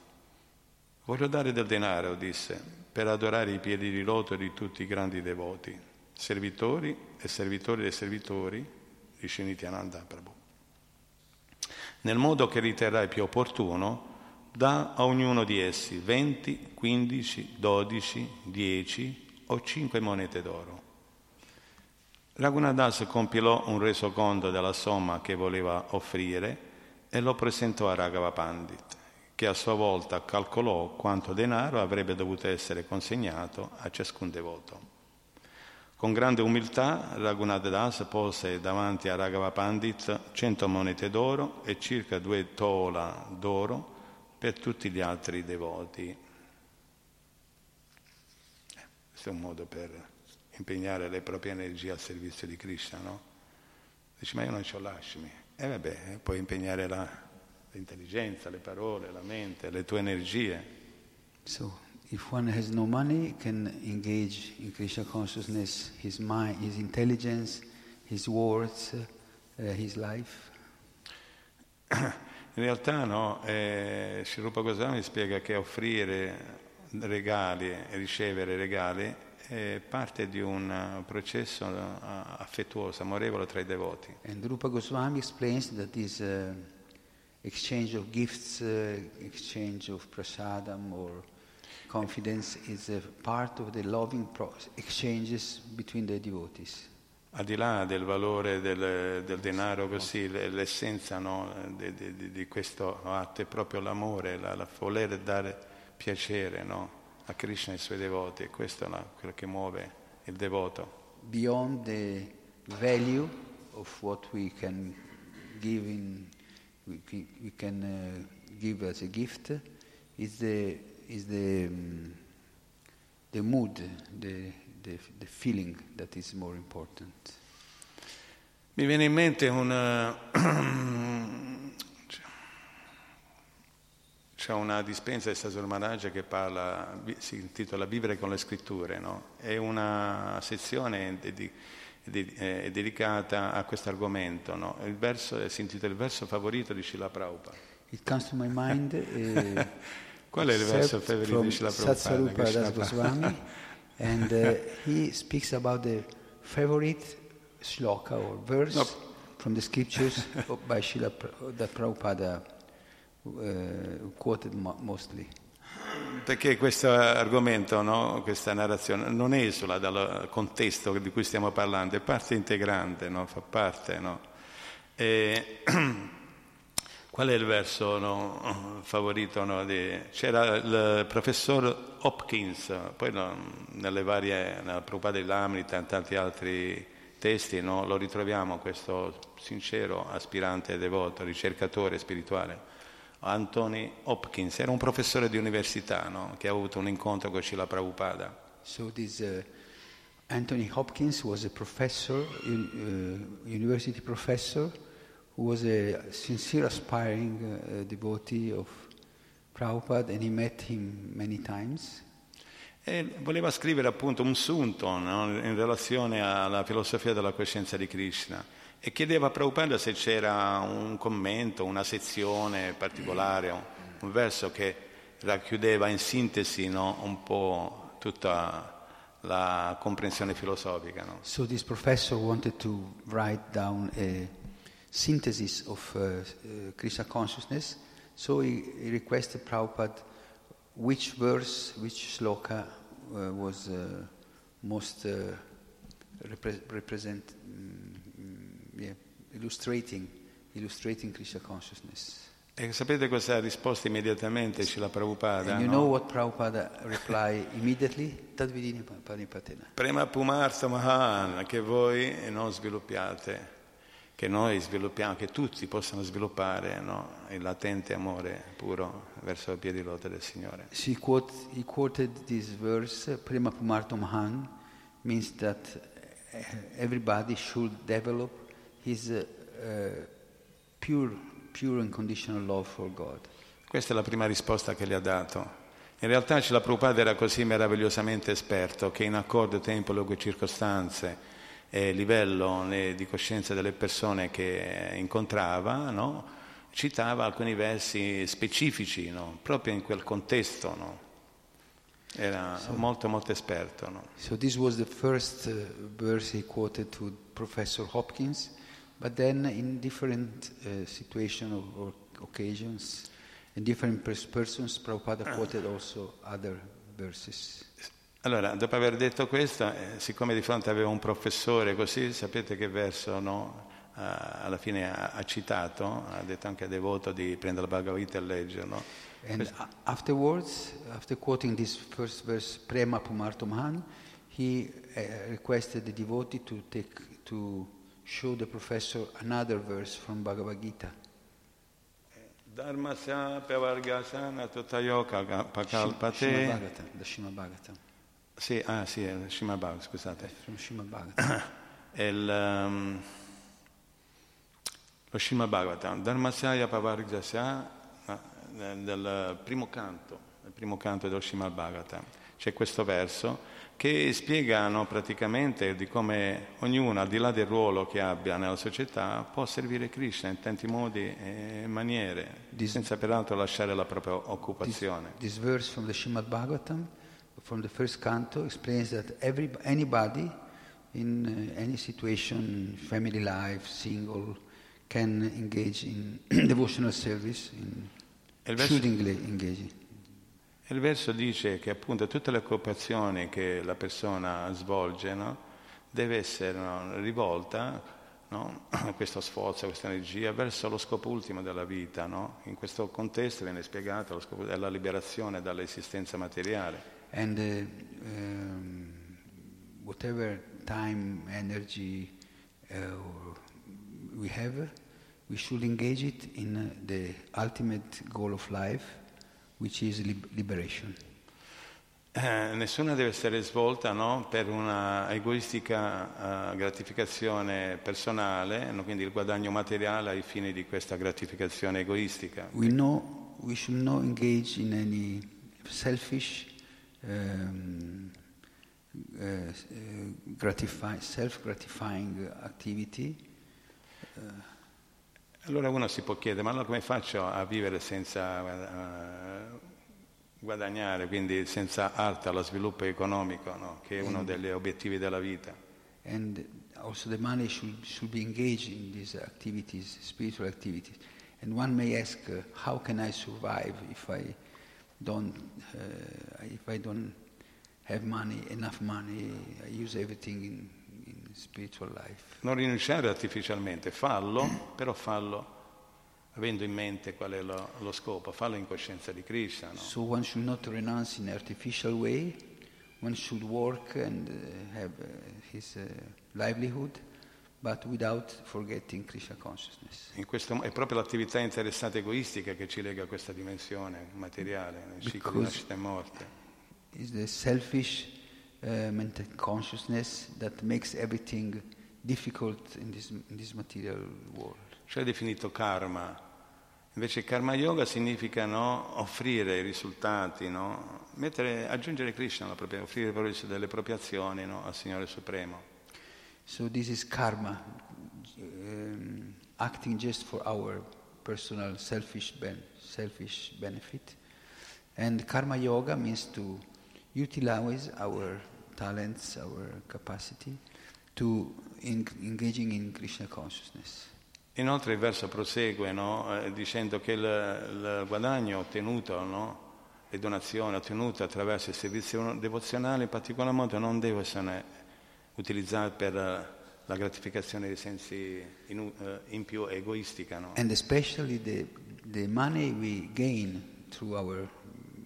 Voglio dare del denaro, disse, per adorare i piedi di loto di tutti i grandi devoti, servitori e servitori dei servitori di Shinityananda Prabhu. Nel modo che riterrai più opportuno, dà a ognuno di essi 20, 15, 12, 10 o 5 monete d'oro. Raghunadas compilò un resoconto della somma che voleva offrire e lo presentò a Raghava Pandit, che a sua volta calcolò quanto denaro avrebbe dovuto essere consegnato a ciascun devoto. Con grande umiltà Raghunath Das pose davanti a Raghava Pandit cento monete d'oro e circa due tola d'oro per tutti gli altri devoti. Eh, questo è un modo per impegnare le proprie energie al servizio di Krishna, no? Dici, ma io non ho lasciami. E eh vabbè, puoi impegnare la, l'intelligenza, le parole, la mente, le tue energie. So, if one has no money, can engage in Krishna consciousness, his mind, his intelligence, his words, uh, his life. In realtà no, eh, Shirupa Goswami spiega che offrire regali e ricevere regali è parte di un processo affettuoso, amorevole tra i devoti. And Rupa Goswami explains that this uh, exchange of gifts, uh, exchange of prasadam or confidence is a part of the loving exchanges between the devotees. Al di là del valore del, del denaro, così, l'essenza no, di, di, di, questo atto è proprio l'amore, la, la voler dare piacere no, a Krishna e ai suoi devoti, e questo è la, quello che muove il devoto. Beyond the value of what we can give, in, we, we can uh, give as a gift is the is the, um, the mood, the, the, the, feeling that is more important. Mi viene in mente una, c'è una dispensa di Sasur Maharaj che parla, si intitola Vivere con le scritture, no? è una sezione di, di, eh, dedicata a questo argomento, no? il verso, si intitola Il verso favorito di Srila Prabhupada. It comes to my mind uh, Qual è il verso favorito di Srila Satsarupa Das Goswami and uh, he speaks about the favorite shloka or verse no. from the scriptures by Srila Prabhupada uh, quoted mostly. Perché questo argomento, no? questa narrazione, non esula dal contesto di cui stiamo parlando, è parte integrante, no? fa parte. No? E Qual è il verso favorito? Di... C'era il professor Hopkins, poi nelle varie, nella Prabhupada dell'Amrita e in tanti altri testi lo ritroviamo questo sincero aspirante devoto, ricercatore spirituale. Anthony Hopkins era un professore di università no, che ha avuto un incontro con Srila Prabhupada. So this uh, Anthony Hopkins was a professor, un, uh, university professor, who was a sincere aspiring uh, devotee of Prabhupada and he met him many times. E voleva scrivere appunto un sunto no, in relazione alla filosofia della coscienza di Krishna e chiedeva a Prabhupada se c'era un commento, una sezione particolare, un, verso che racchiudeva in sintesi no, un po' tutta la comprensione filosofica. No? So this professor wanted to write down a synthesis of uh, uh, Krishna consciousness, so he, he requested Prabhupada which verse, which sloka uh, was uh, most uh, repre- represent, um, yeah, illustrating, illustrating Krishna consciousness. E sapete cosa ha risposto immediatamente Srila Prabhupada? And you no? know what Prabhupada replied immediately? Tadvidini panipatena. Prema Pumartha Mahan, che voi non sviluppiate, che noi sviluppiamo, che tutti possano sviluppare no? il latente amore puro verso i piedi loto del Signore. She quote, he quoted this verse, Prema Pumarto Mahan, means that uh, everybody should develop his uh, pure, pure unconditional love for God. Questa è la prima risposta che le ha dato. In realtà Srila Prabhupada era così meravigliosamente esperto che in accordo tempo, luogo e circostanze e livello di coscienza delle persone che incontrava, no? citava alcuni versi specifici no? proprio in quel contesto. No? Era So- molto molto esperto. no? So this was the first uh, verse he quoted to Professor Hopkins, but then in different uh, situations or, or occasions, in different pers- persons, Prabhupada quoted also other verses. Allora, dopo aver detto questo, eh, siccome di fronte aveva un professore così, sapete che verso no? Ah, alla fine ha, ha citato, ha detto anche a devoto di prendere la Bhagavad Gita e leggerlo. And a- afterwards, after quoting this first verse, Prema Pumarto Mahan, he uh, requested the devotee to take to show the professor another verse from Bhagavad Gita. Dharmasya Pevargasana Tutayoka Shima Pakalpate. Bhagavatam, the Shima Bhagavatam. Sì, ah sì, è Shima Bhagavad, scusate. From Shima Bhagavatam. Il, um, lo Shima Bhagavatam, Dharmasya Pavargasya eh, del primo canto, del primo canto dello Shima Bhagavatam. C'è questo verso che spiega no, praticamente di come ognuno, al di là del ruolo che abbia nella società, può servire Krishna in tanti modi e maniere, Dis- senza peraltro lasciare la propria occupazione. This verse from the Shrimad Bhagavatam, from the first canto, explains that every, anybody in uh, any situation, family life, single, can engage in devotional service, in, verso- should engla- engage in. E il verso dice che appunto tutte le occupazioni che la persona svolge no, deve essere no, rivolta, no, questo sforzo, questa energia, verso lo scopo ultimo della vita. In questo contesto viene spiegato lo scopo della liberazione dall'esistenza materiale. And uh, um, whatever time, energy uh, we have, we should engage it in the ultimate goal of life, which is lib- liberation. Eh, nessuna deve essere svolta no, per una egoistica eh, gratificazione personale, no, quindi il guadagno materiale ai fini di questa gratificazione egoistica. We know we should not engage in any selfish, um, uh, uh, gratify, self-gratifying activity. Allora uno si può chiedere, ma allora come faccio a vivere senza eh, guadagnare, quindi senza arte allo sviluppo economico, no? che è uno degli obiettivi della vita? And also the money should, should be engaged in these activities, spiritual activities. And one may ask, uh, how can I survive if I don't, uh, if I don't have money, enough money, I use everything in. Non rinunciare artificialmente, fallo, però fallo avendo in mente qual è lo, lo scopo, farlo in coscienza di Krishna. No? So one should not renounce in artificial way. One should work and uh, have uh, his uh, livelihood, but without forgetting Krishna consciousness. In questo, è proprio l'attività interessata egoistica che ci lega a questa dimensione materiale, nel ciclo di Because- nascita e morte. It's the selfish uh, mental consciousness that makes everything difficult in this, in this material world. Cioè definito karma. Invece karma yoga significa no, offrire i risultati, no? Mettere- aggiungere Krishna alla propria, offrire delle proprie azioni no, al Signore Supremo. So this is karma, um, acting just for our personal selfish ben- selfish benefit, and karma yoga means to utilize our talents, our capacity, to in- engaging in Krishna consciousness. Inoltre il verso prosegue no, eh, dicendo che il, il guadagno ottenuto, no, le donazioni ottenute attraverso il servizio devozionale in particolar modo non devono essere utilizzate per eh, la gratificazione dei sensi in, eh, in più egoistica. No? And especially the, the money we gain through our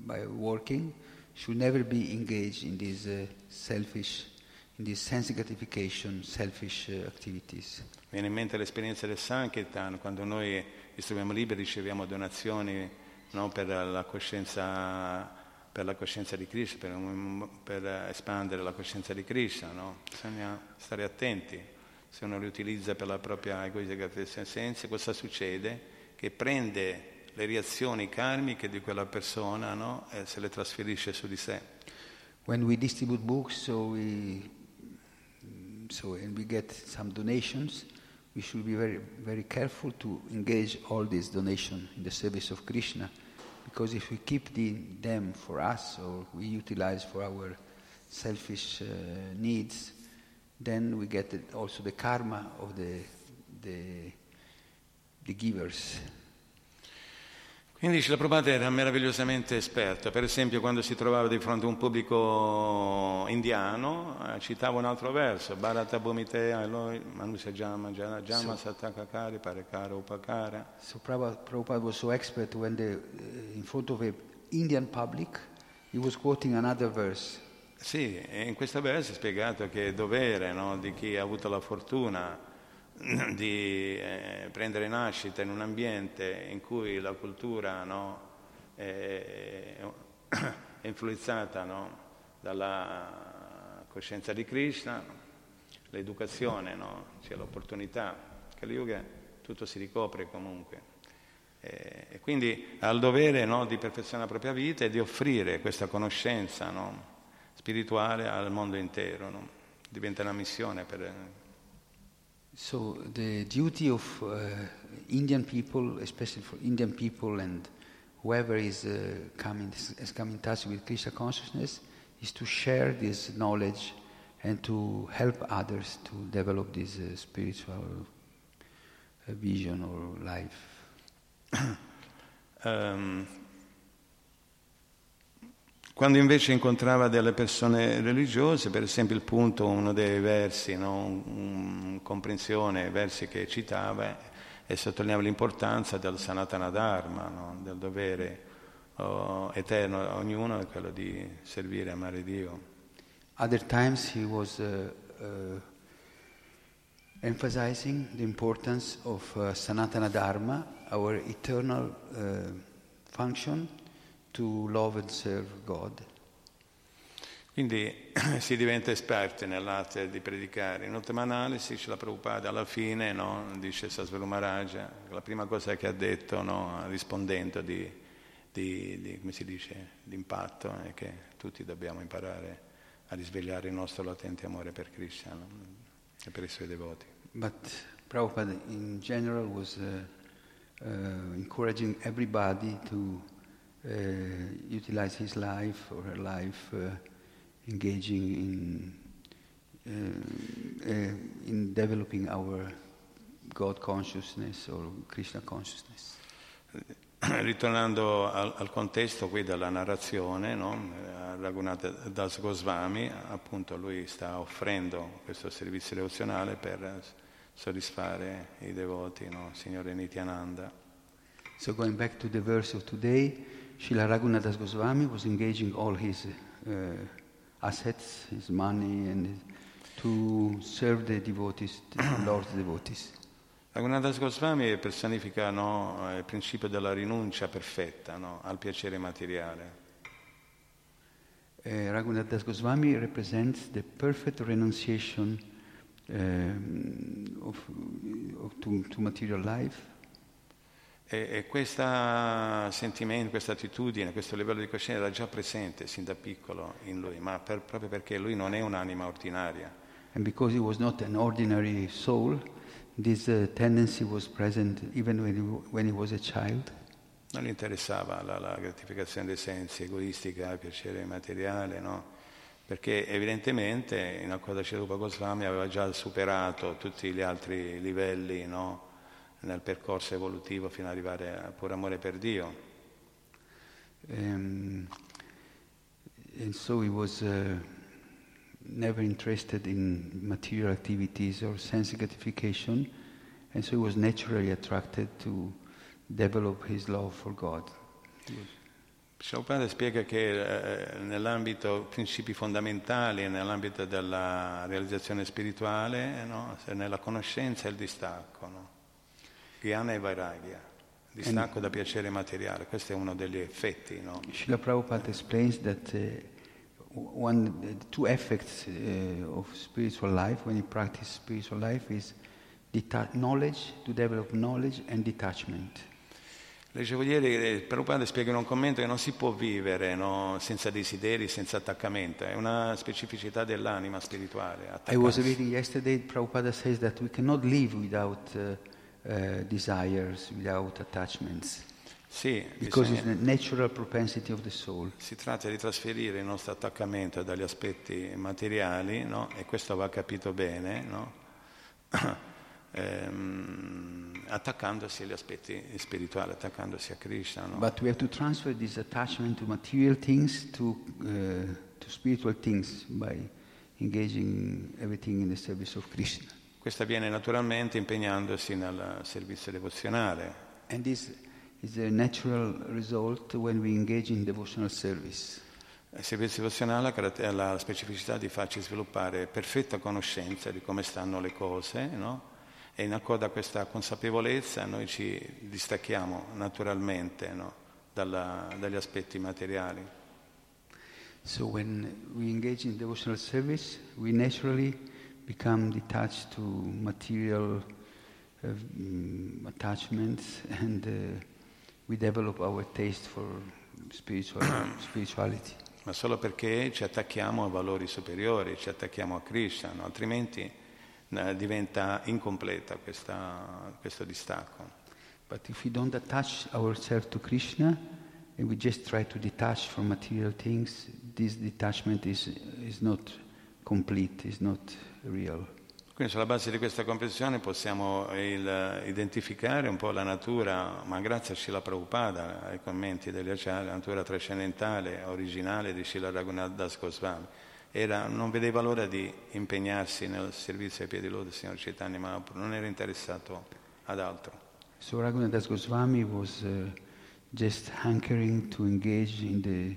by working should never be engaged in these uh, selfish, in these sense gratification, selfish uh, activities. Viene in mente l'esperienza del Sankirtan, quando noi ci troviamo liberi riceviamo donazioni no, per, la coscienza, per la coscienza di Krishna, per, per espandere la coscienza di Krishna. No? Bisogna stare attenti. Se uno li utilizza per la propria egoistica sensi, cosa succede? Che prende le reazioni karmiche di quella persona no? e se le trasferisce su di sé. When we distribute books, so we, so and we get some donations, we should be very, very careful to engage all these donations in the service of Krishna, because if we keep the, them for us or we utilize for our selfish uh, needs, then we get also the karma of the, the, the givers. Quindi Srila Prabhupada era meravigliosamente esperto, per esempio quando si trovava di fronte a un pubblico indiano eh, citava un altro verso, Bharata Bhumite Eloi Manusya Jama Jana Jama Satakakari Parekara Upakara. So Prabhupada, was so expert when the, uh, in front of an Indian public, he was quoting another verse. Sì, e in questo verso è spiegato che è dovere no, di chi ha avuto la fortuna di eh, prendere nascita in un ambiente in cui la cultura no, è, è influenzata no, dalla coscienza di Krishna, l'educazione, no, c'è l'opportunità, che yoga tutto si ricopre comunque. E, e quindi ha il dovere di perfezionare la propria vita e di offrire questa conoscenza no, spirituale al mondo intero. Diventa una missione per, So the duty of uh, Indian people, especially for Indian people and whoever is uh, coming has come in touch with Krishna consciousness, is to share this knowledge and to help others to develop this uh, spiritual uh, vision or life. Ehm, quando invece incontrava delle persone religiose, per esempio il punto, uno dei versi, no, comprensione, versi che citava e sottolineava l'importanza del Sanatana Dharma, no, del dovere oh, eterno a ognuno è quello di servire e amare Dio. Other times he was uh, uh, emphasizing the importance of uh, Sanatana Dharma, our eternal uh, function to love and serve God. Quindi si diventa esperti nell'arte di predicare. In ultima analisi, ce la Prabhupada alla fine no, dice Sasvaru Maharaja, la prima cosa che ha detto no, rispondendo di, di, di, come si dice, di impatto è che tutti dobbiamo imparare a risvegliare il nostro latente amore per Krishna no, e per i suoi devoti. But Prabhupada in general was uh, uh, encouraging everybody to utilize his life or her life uh, engaging in, uh, in developing our God consciousness or Krishna consciousness. Ritornando al, al contesto qui della narrazione, no? eh, Raghunatha Das Goswami, appunto lui sta offrendo questo servizio devozionale per soddisfare i devoti, no? Signore Nityananda. So going back to the verse of today, Srila Raghunath Goswami was engaging all his uh, assets, his money, and his, to serve the devotees, the Lord's devotees. Raghunath Goswami personifica no, il principio della rinuncia perfetta no, al piacere materiale. Uh, Raghunath Das Goswami represents the perfect renunciation um, of, of to, to material life. E, e questo sentimento, questa attitudine, questo livello di coscienza era già presente sin da piccolo in lui, ma per, proprio perché lui non è un'anima ordinaria. And because he was not an ordinary soul, this uh, tendency was present even when he, when he was a child. Non gli interessava la, la gratificazione dei sensi, egoistica, il piacere materiale, no? Perché evidentemente in Acquada Cerupa Goswami aveva già superato tutti gli altri livelli, no? Nel percorso evolutivo fino ad arrivare al puro amore per Dio. Um, and so he was uh, never interested in material activities or sense gratification, and so he was naturally attracted to develop his love for God. Prabhupada spiega che eh, nell'ambito principi fondamentali nell'ambito della realizzazione spirituale, no? nella conoscenza e il distacco, no? Jnana e Vairagya, distacco da piacere materiale, questo è uno degli effetti. No? Srila Prabhupada explains that uh, one, two effects uh, of spiritual life, when you practice spiritual life, is deta- knowledge, to develop knowledge and detachment. Leggevo ieri, eh, Prabhupada spiega in un commento che non si può vivere no? senza desideri, senza attaccamento, è una specificità dell'anima spirituale. I was attaccarsi. reading yesterday, Prabhupada says that we cannot live without uh, uh, desires, without attachments, Sì, because bisogna- it's the natural propensity of the soul. Si tratta di trasferire il nostro attaccamento dagli aspetti materiali, no? e questo va capito bene, no? Ehm, attaccandosi agli aspetti spirituali, attaccandosi a Krishna. no? But we have to transfer this attachment to material things to, uh, to spiritual things by engaging everything in the service of Krishna. Questo avviene naturalmente impegnandosi nel servizio devozionale. And this is a natural result when we engage in devotional service. Il servizio devozionale ha la specificità di farci sviluppare perfetta conoscenza di come stanno le cose, no? e in accordo a questa consapevolezza noi ci distacchiamo naturalmente no? Dalla- dagli aspetti materiali. So when we engage in devotional service, we naturally become detached to material uh, mm, attachments and uh, we develop our taste for spiritual, spirituality. ma solo perché ci attacchiamo a valori superiori, ci attacchiamo a Krishna, no? altrimenti eh, diventa incompleta questa- questo distacco. But if we don't attach ourselves to Krishna and we just try to detach from material things, this detachment is, is not complete, is not real. Quindi sulla base di questa comprensione possiamo il- identificare un po' la natura, ma grazie a Srila Prabhupada, ai commenti degli Acharya, la natura trascendentale, originale di Srila Raghunath Das Goswami. Era, non vedeva l'ora di impegnarsi nel servizio ai piedi lode del Signor Chaitanya Mahaprabhu, non era interessato ad altro. So Raghunath Das Goswami was uh, just hankering to engage in the,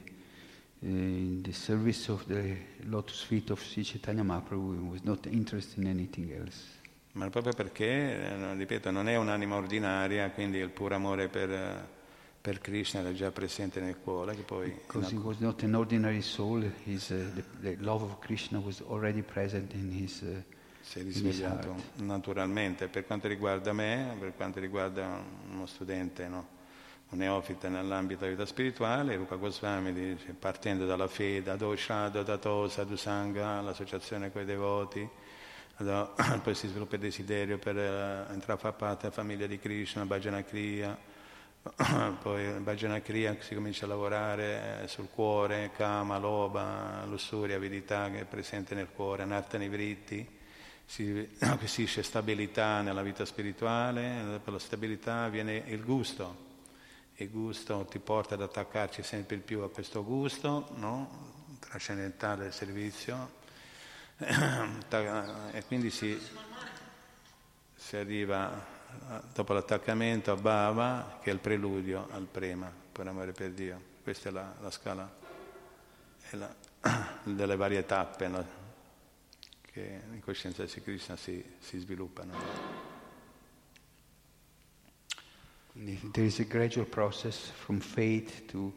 in the service of the lotus feet of Sri Chaitanya Mahaprabhu was not interested in anything else. Ma proprio perché, eh, ripeto, non è un'anima ordinaria, quindi il puro amore per, eh, per Krishna era già presente nel cuore, che poi Because he was not an ordinary soul, his, uh, the, the love of Krishna was already present in his... Uh, si è risvegliato naturalmente. Per quanto riguarda me, per quanto riguarda uno studente, no? Un neofita nell'ambito della vita spirituale, Rupa Goswami dice, partendo dalla fede, Adoshada, Dato, Sadhusanga, l'associazione con i devoti, poi si sviluppa il desiderio per eh, entrare a far parte della famiglia di Krishna, Bhajana Kriya, poi Bhajana Kriya si comincia a lavorare eh, sul cuore, Kama, Loba, lussuria, avidità che è presente nel cuore, Nartani Vritti, si acquisisce stabilità nella vita spirituale, per la stabilità viene il gusto. Il gusto ti porta ad attaccarci sempre più a questo gusto, no? trascendentale del servizio, e quindi si, si arriva dopo l'attaccamento a Bhava, che è il preludio al prema, per amore per Dio. Questa è la, la scala è la, delle varie tappe no? che in coscienza di Krishna si, si sviluppano. There is a gradual process from faith to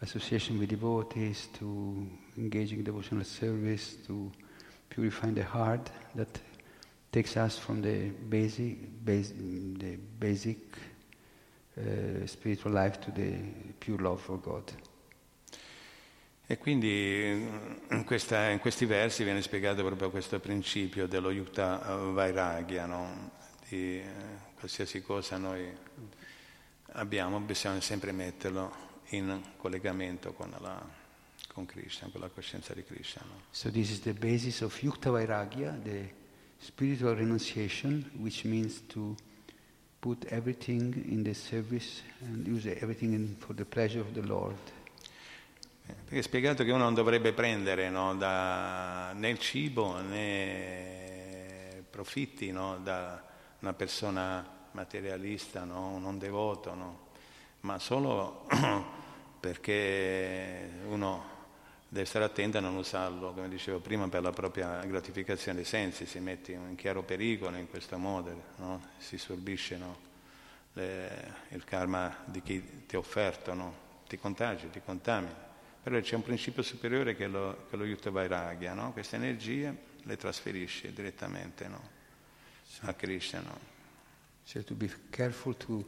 association with devotees to engaging devotional service to purifying the heart that takes us from the basic, base, the basic uh, spiritual life to the pure love for God. E quindi in, questa, in, questi versi viene spiegato proprio questo principio dello yukta vairagya, no? di eh, qualsiasi cosa noi abbiamo, bisogna sempre metterlo in collegamento con, la, con Krishna, con la coscienza di Krishna. No? So this is the basis of Yukta Vairagya, the spiritual renunciation, which means to put everything in the service and use everything in, for the pleasure of the Lord. Eh, perché è spiegato che uno non dovrebbe prendere no, da, né il cibo né profitti no, da una persona materialista, no, non devoto, no, ma solo perché uno deve stare attento a non usarlo, come dicevo prima, per la propria gratificazione dei sensi, si mette in chiaro pericolo in questo modo, no? si sorbisce? Le, il karma di chi ti ha offerto, ti contagi, ti contamini. Però c'è un principio superiore che lo, che lo Yutta Vairagya, queste energie le trasferisce direttamente a Krishna. So to be careful to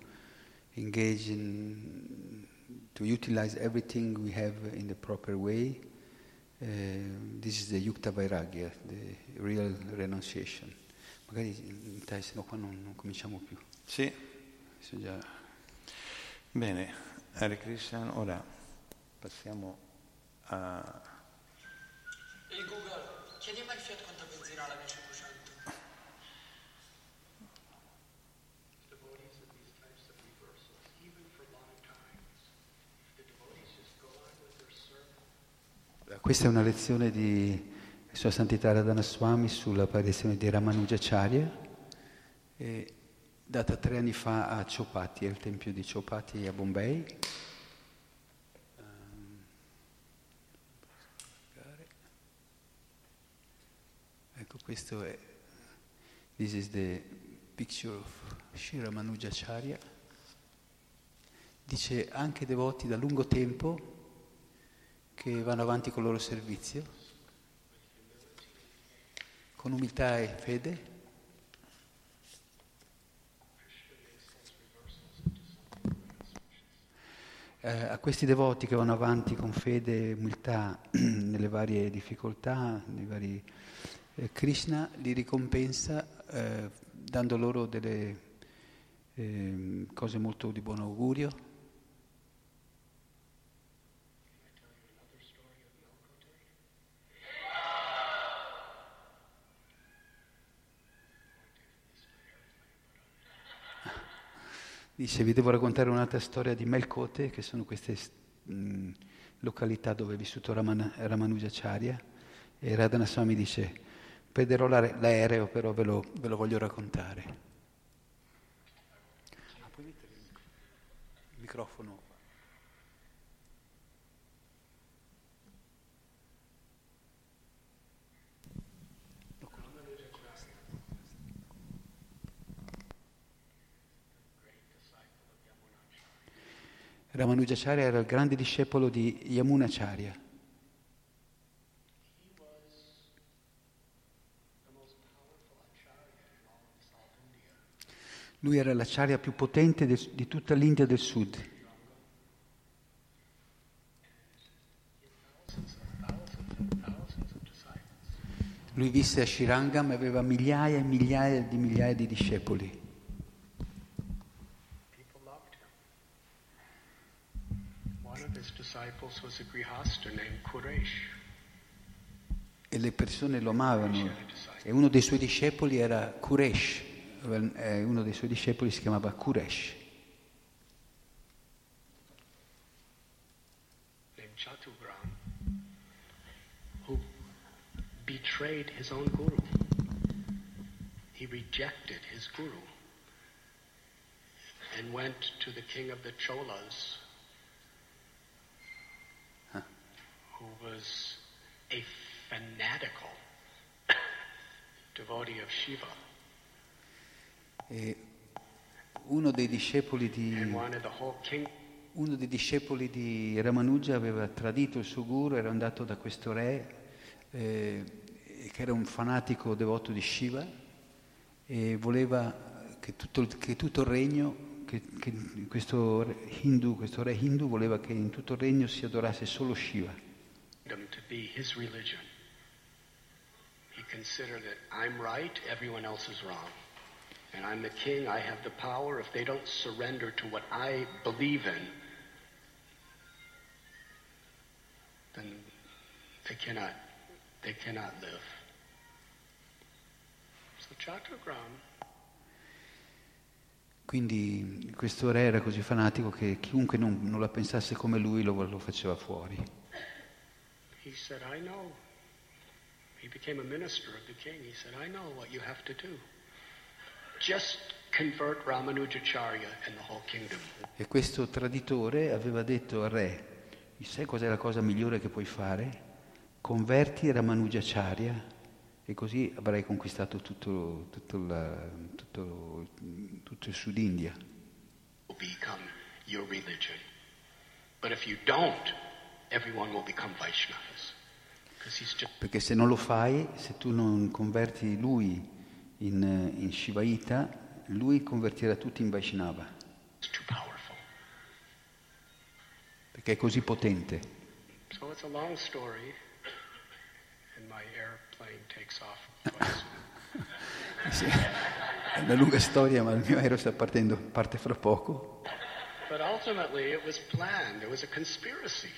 engage in to utilize everything we have in the proper way. Uh, this is the Yukta Vairagya, the real renunciation. Magari se no qua non, non, cominciamo più. Sì. Già... Bene, Hare Krishna, ora passiamo a... Il Google, chiediamo al Fiat quanto benzina la V500. Questa è una lezione di Sua Santità Radhana Swami sulla apparizione di Ramanujacharya, data tre anni fa a Chopati, al tempio di Chopati a Bombay. Ehm, ecco, questo è, this is the picture of Sri Ramanujacharya. Dice anche devoti da lungo tempo che vanno avanti con il loro servizio, con umiltà e fede. Eh, a questi devoti che vanno avanti con fede e umiltà nelle varie difficoltà, nei vari, eh, Krishna li ricompensa eh, dando loro delle ehm, cose molto di buon augurio Dice, vi devo raccontare un'altra storia di Melkote, che sono queste mh, località dove è vissuto Raman, Ramanujacharya. E Radhana Swami dice, perderò l'aereo, però ve lo, ve lo voglio raccontare. Ah, puoi mettere il microfono? Ramanujacharya era il grande discepolo di Yamunacharya. Lui era l'acciaria più potente di tutta l'India del Sud. Lui visse a Shirangam e aveva migliaia e migliaia di migliaia di discepoli. E le persone lo amavano. E uno dei suoi discepoli era Kuresh. Uno dei suoi discepoli si chiamava Kuresh. betrayed his own guru. He rejected his guru. and went to the king of the Cholas, who was a fanatical devotee of Shiva E uno dei discepoli di, uno dei discepoli di Ramanuja aveva tradito il suo guru, era andato da questo re eh, che era un fanatico devoto di Shiva e voleva che tutto, il- che tutto il regno, che, che questo, hindu, questo re hindu voleva che in tutto il regno si adorasse solo Shiva. To be his religion. He considered that I'm right, everyone else is wrong. And I'm the king, I have the power. If they don't surrender to what I believe in, then they cannot they cannot live. So Chatragram Quindi questo re era così fanatico che chiunque non, non la pensasse come lui lo, lo faceva fuori. He said, I know. He became a minister of the king. He said, I know what you have to do. Just convert Ramanujacharya and the whole kingdom. E questo traditore aveva detto al re, sai cos'è la cosa migliore che puoi fare? Converti Ramanujacharya e così avrai conquistato tutto, tutto, la- tutto- tutto il Sud India. Become your religion. But if you don't, Perché se non lo fai, se tu non converti lui in, in Shivaita, lui convertirà tutti in Vaishnava, perché è così potente. So it's a long story, and my airplane takes off. Sì, È una lunga storia, ma il mio aereo sta partendo, parte fra poco. But ultimately, it was planned. There was a conspiracy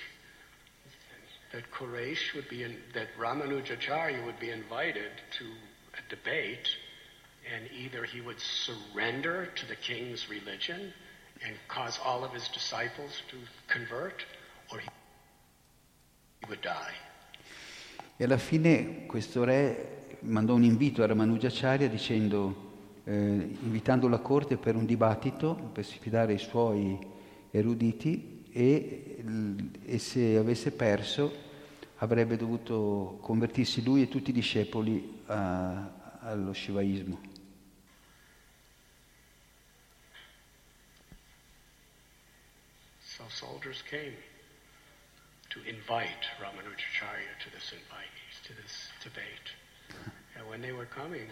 that Quraysh would be in, that Ramanujacharya would be invited to a debate, and either he would surrender to the king's religion and cause all of his disciples to convert, or he would die. E alla fine questo re mandò un invito a Ramanujacharya dicendo, eh, invitando la corte per un dibattito, per sfidare i suoi eruditi e, e se avesse perso avrebbe dovuto convertirsi lui e tutti i discepoli a- allo shivaismo. So soldiers came to invite Ramanujacharya to this invite, to this debate. And when they were coming,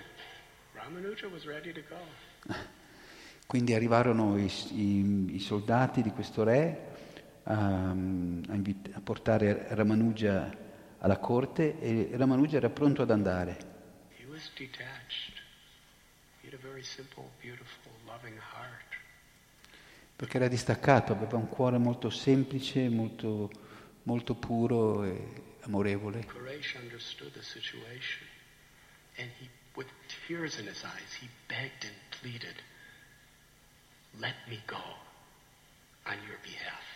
Ramanuja was ready to go. Quindi arrivarono i, i- i soldati di questo re a, a invit- a portare Ramanuja alla corte e Ramanuja era pronto ad andare. He was detached. He had a very simple, beautiful, loving heart. Perché era distaccato, aveva un cuore molto semplice, molto, molto puro e amorevole. He, eyes, pleaded, let me go on your behalf.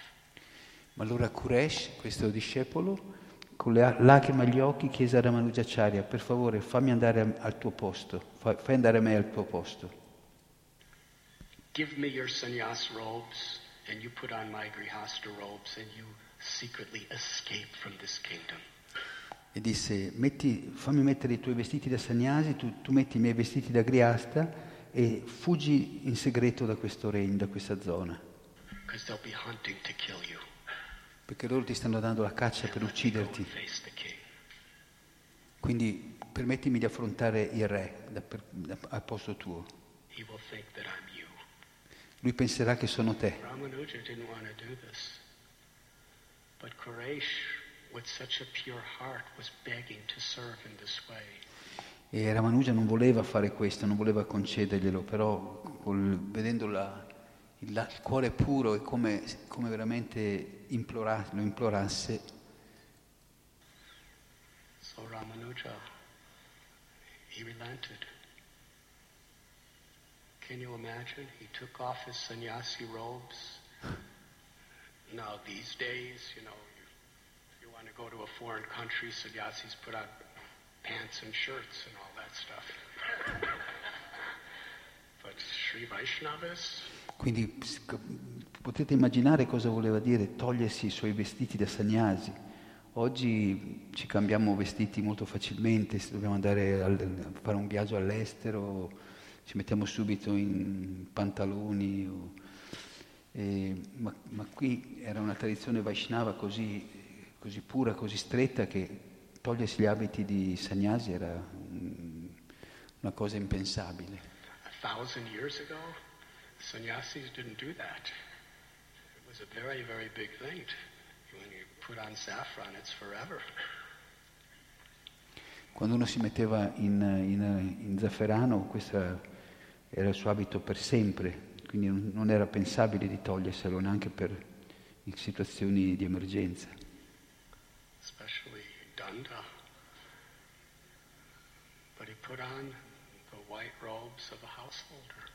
Ma allora Quraysh, questo discepolo, con le a- lacrime agli occhi chiese a Ramanujacharya, per favore fammi andare al- tuo posto, fa- fai andare me al tuo posto. Give me your sannyas robes, and you put on my grihasta robes, and you secretly escape from this kingdom. E disse, "Metti- fammi mettere i tuoi vestiti da sagnasi, tu, tu metti i miei vestiti da griasta e fuggi in segreto da questo regno, da questa zona, perché loro ti stanno dando la caccia per ucciderti. Quindi permettimi di affrontare il re da- da- al posto tuo. Lui penserà che sono te. E Ramanuja non voleva fare questo, non voleva concederglielo, però col- vedendo la- il, il cuore puro e come, come veramente implora- lo implorasse, So Ramanuja, he relented. Can you imagine? He took off his sannyasi robes. Now, these days, you know, you, if you want to go to a foreign country, sannyasis put on pants and shirts and all that stuff. but Sri Vaishnavas, Quindi potete immaginare cosa voleva dire togliersi i suoi vestiti da sagnasi. Oggi ci cambiamo vestiti molto facilmente, se dobbiamo andare a fare un viaggio all'estero, ci mettiamo subito in pantaloni. O, eh, ma, ma, qui era una tradizione Vaishnava così, così, pura, così stretta che togliersi gli abiti di sagnasi era una cosa impensabile. A thousand years ago, sannyasis didn't do that. It was a very, very big thing. When you put on saffron, it's forever. Quando uno si metteva in, in, in zafferano, questo era il suo abito per sempre, quindi non era pensabile di toglierselo neanche per situazioni di emergenza. Especially Danda. But he put on the white robes of a householder.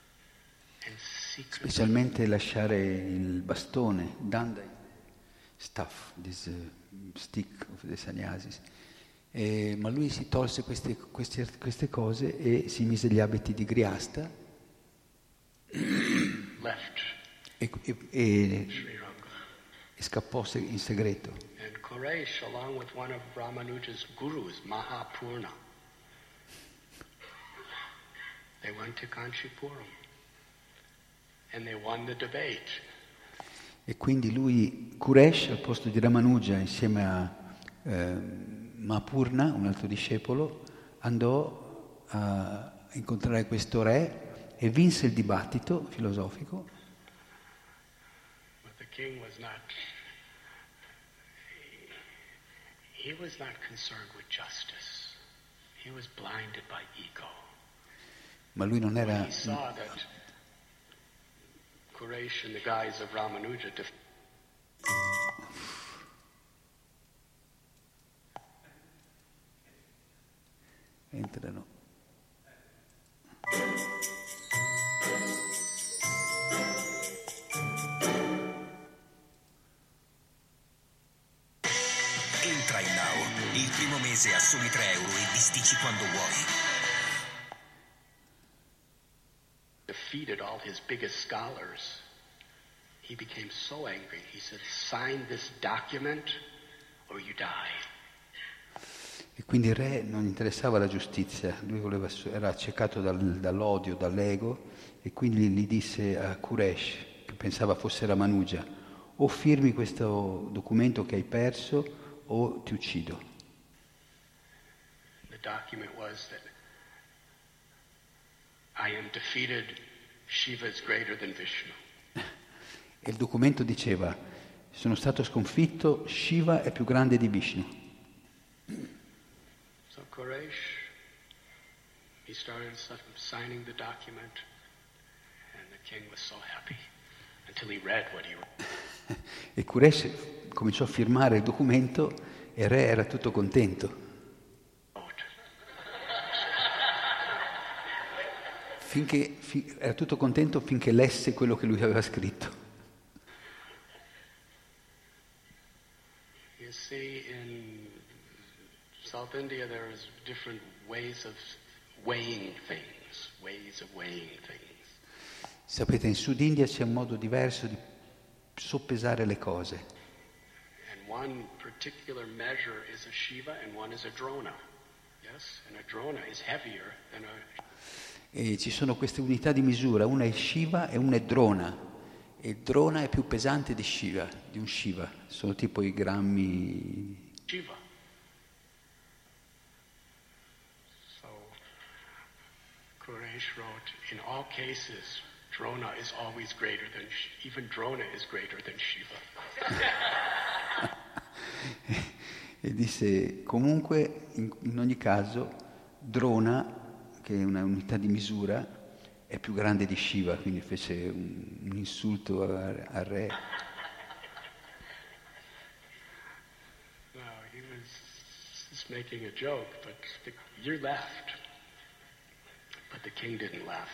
Specialmente lasciare il bastone, Danda staff, this uh, stick of the sannyasis. Eh, ma lui si tolse queste, queste, queste, cose e si mise gli abiti di Griasta e, e, e, e scappò in segreto. And Koresh, along with one of Ramanuja's gurus, Mahapurna, they went to Kanchipuram and they won the debate. E quindi lui, Kuresh, al posto di Ramanuja, insieme a eh, Mahapurna, un altro discepolo, andò a incontrare questo re e vinse il dibattito filosofico. Not, he. He was blinded by ego. Ma lui non era... He saw that Quraysh in the guise of Ramanuja def- entrano. Entra in Now, il primo mese a soli 3 euro e bisticci quando vuoi. Defeated all his biggest scholars, he became so angry. He said, Sign this document or you die. E quindi il re non interessava la giustizia, lui voleva, era accecato dal, dall'odio, dall'ego, e quindi gli disse a Kuresh, che pensava fosse Ramanuja, o firmi questo documento che hai perso o ti uccido. The document was that I am defeated, Shiva is greater than Vishnu. E il documento diceva, sono stato sconfitto, Shiva è più grande di Vishnu. So Koresh, he started signing the document, and the king was so happy until he read what he wrote. e Kuresh cominciò a firmare il documento e il re era tutto contento. Finché, fi, era tutto contento finché lesse quello che lui aveva scritto. You see, in South India there is different ways of weighing things, ways of weighing things. Sapete, in Sud India c'è un modo diverso di soppesare le cose. And one particular measure is a Shiva and one is a Drona. Yes? And a Drona is heavier than a e ci sono queste unità di misura, una è Shiva e una è Drona. E Drona è più pesante di Shiva, di un Shiva, sono tipo i grammi. Shiva. So wrote, in all cases, Drona is always greater than even Drona is greater than Shiva. e disse comunque in, in ogni caso Drona che è una unità di misura, è più grande di Shiva, quindi fece un, un insulto al, re. No, he was just making a joke, but the, you laughed. But the king didn't laugh.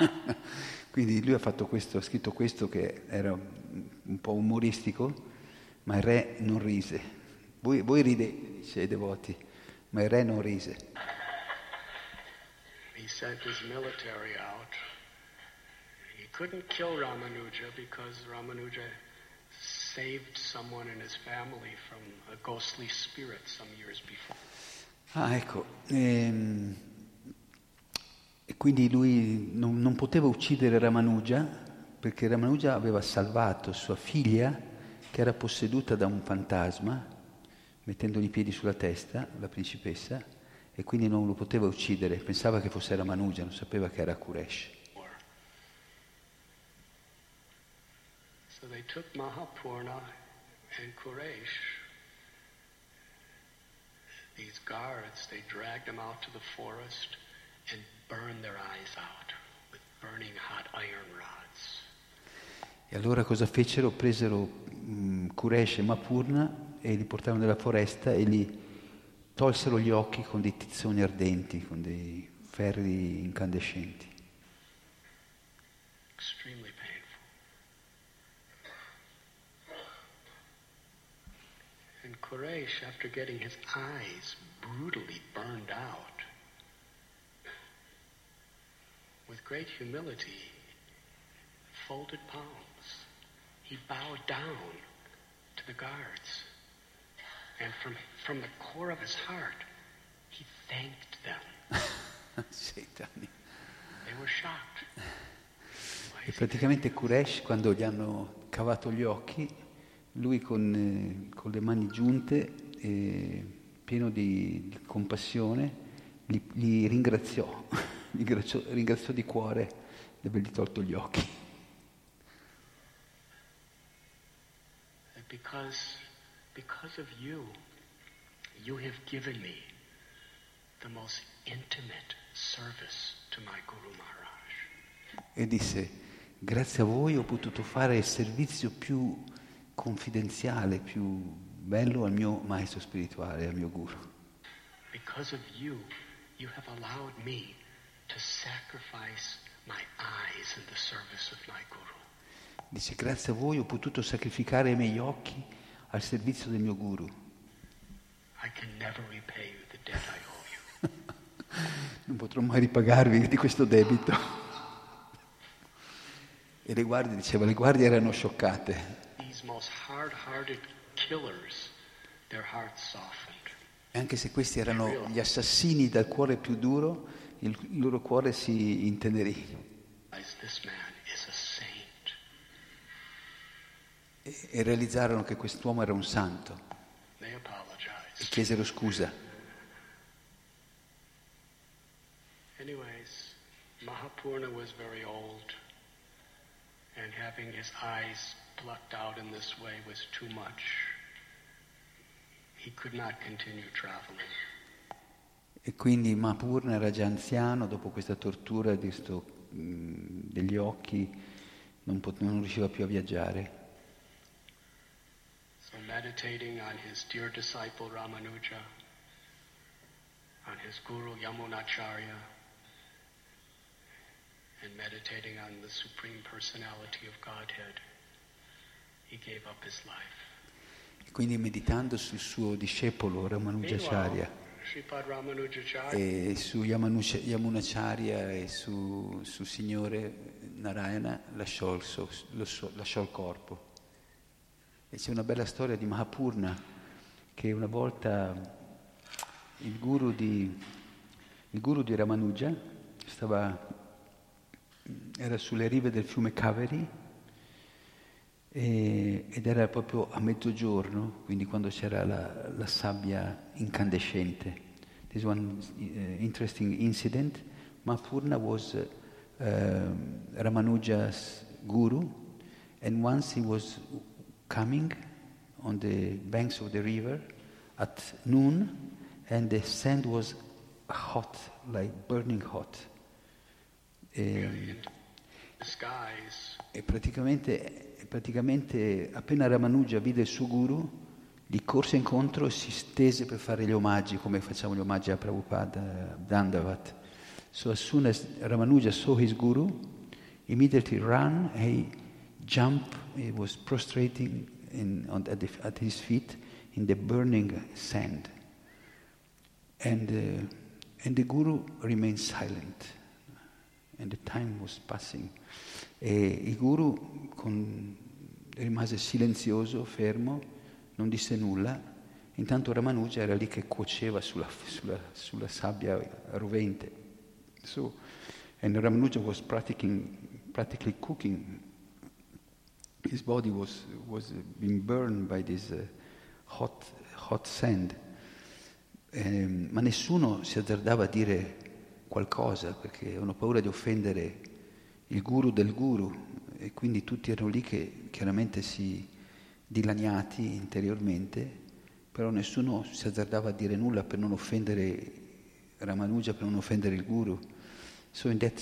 quindi lui ha fatto questo, ha scritto questo che era un po' umoristico, ma il re non rise. Voi, voi ridete, dice ai devoti, ma il re non rise sent his military out. He couldn't kill Ramanuja because Ramanuja saved someone in his family from a ghostly spirit some years before. Ah, ecco. ehm, E quindi lui non, non poteva uccidere Ramanuja perché Ramanuja aveva salvato sua figlia che era posseduta da un fantasma, mettendogli i piedi sulla testa, la principessa, e quindi non lo poteva uccidere. Pensava che fosse Ramanuja, non sapeva che era Kuresh. So they took Mahapurna and Kuresh, these guards, they dragged them out to the forest and burned their eyes out with burning hot iron rods. E allora cosa fecero? Presero mm, Kuresh e Mapurna e li portarono nella foresta e li tolsero gli occhi con dei tizzoni ardenti, con dei ferri incandescenti. Extremely painful. And Quraysh, after getting his eyes brutally burned out, with great humility, folded palms, he bowed down to the guards. And from, from the core of his heart, he thanked them. Seitani. They were shocked. E praticamente Kuresh, quando gli hanno cavato gli occhi, lui con, eh, con le mani giunte, eh, pieno di, compassione, li, li ringraziò, li ringraziò, ringraziò di cuore di avergli tolto gli occhi. because, because of you, you have given me the most intimate service to my Guru Maharaj. E disse, grazie a voi ho potuto fare il servizio più confidenziale, più bello al mio maestro spirituale, al mio guru. Because of you, you have allowed me to sacrifice my eyes in the service of my Guru. Dice, grazie a voi ho potuto sacrificare i miei occhi al servizio del mio guru. Non potrò mai ripagarvi di questo debito. E le guardie, diceva, le guardie erano scioccate. Killers. E anche se questi erano gli assassini dal cuore più duro, il, il loro cuore si intenerì. E, realizzarono che quest'uomo era un santo. E chiesero scusa. Anyways, Mahapurna was very old, and having his eyes plucked out in this way was too much. He could not continue traveling. E quindi Mapurna era già anziano, dopo questa tortura sto, mh, degli occhi, non, pot- non riusciva più a viaggiare. Meditating on his dear disciple Ramanuja, on his guru Yamunacharya, and meditating on the Supreme Personality of Godhead, he gave up his life. Quindi meditando sul suo discepolo Ramanujacharya e su Yamunacharya e su, sul Signore Narayana lasciò il, suo- lasciò il corpo. E c'è una bella storia di Mahapurna che una volta il guru di, il guru di Ramanuja stava, era sulle rive del fiume Kaveri e- ed era proprio a mezzogiorno, quindi quando c'era la, la sabbia incandescente. This one uh, interesting incident. Mahapurna was uh, Ramanuja's guru, and once he was coming on the banks of the river at noon, and the sand was hot, like burning hot. E- the skies e praticamente, e praticamente appena Ramanuja vide il suo guru, gli corse incontro e si stese per fare gli omaggi, come facciamo gli omaggi a Prabhupada, a Dandavat. So as soon as Ramanuja saw his guru, immediately ran, he jumped, he was prostrating in, on, at, the, at his feet in the burning sand. And, uh, and the guru remained silent. and the time was passing. E il guru con, rimase silenzioso, fermo, non disse nulla. Intanto Ramanuja era lì che cuoceva sulla, sulla, sulla sabbia rovente. So, and Ramanuja was practicing, practically cooking. His body was, was being burned by this uh, hot, hot sand. Eh, ma nessuno si azzardava a dire qualcosa perché avevano paura di offendere il guru del guru e quindi tutti erano lì che chiaramente si dilaniati interiormente, però nessuno si azzardava a dire nulla per non offendere Ramanuja, per non offendere il guru. So in that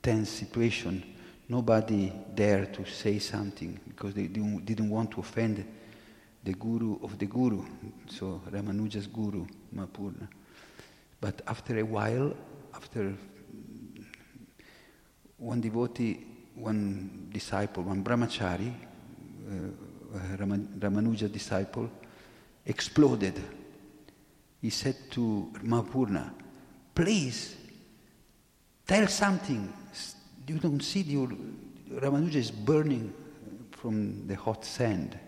tense situation, nobody dared to say something because they didn't want to offend the guru of the guru, so Ramanuja's guru, Mapurna. But after a while, after one devotee, one disciple, one brahmachari, uh, Ramanuja disciple, exploded. He said to Mapurna, please, tell something. You don't see your Ramanuja is burning from the hot sand. Ma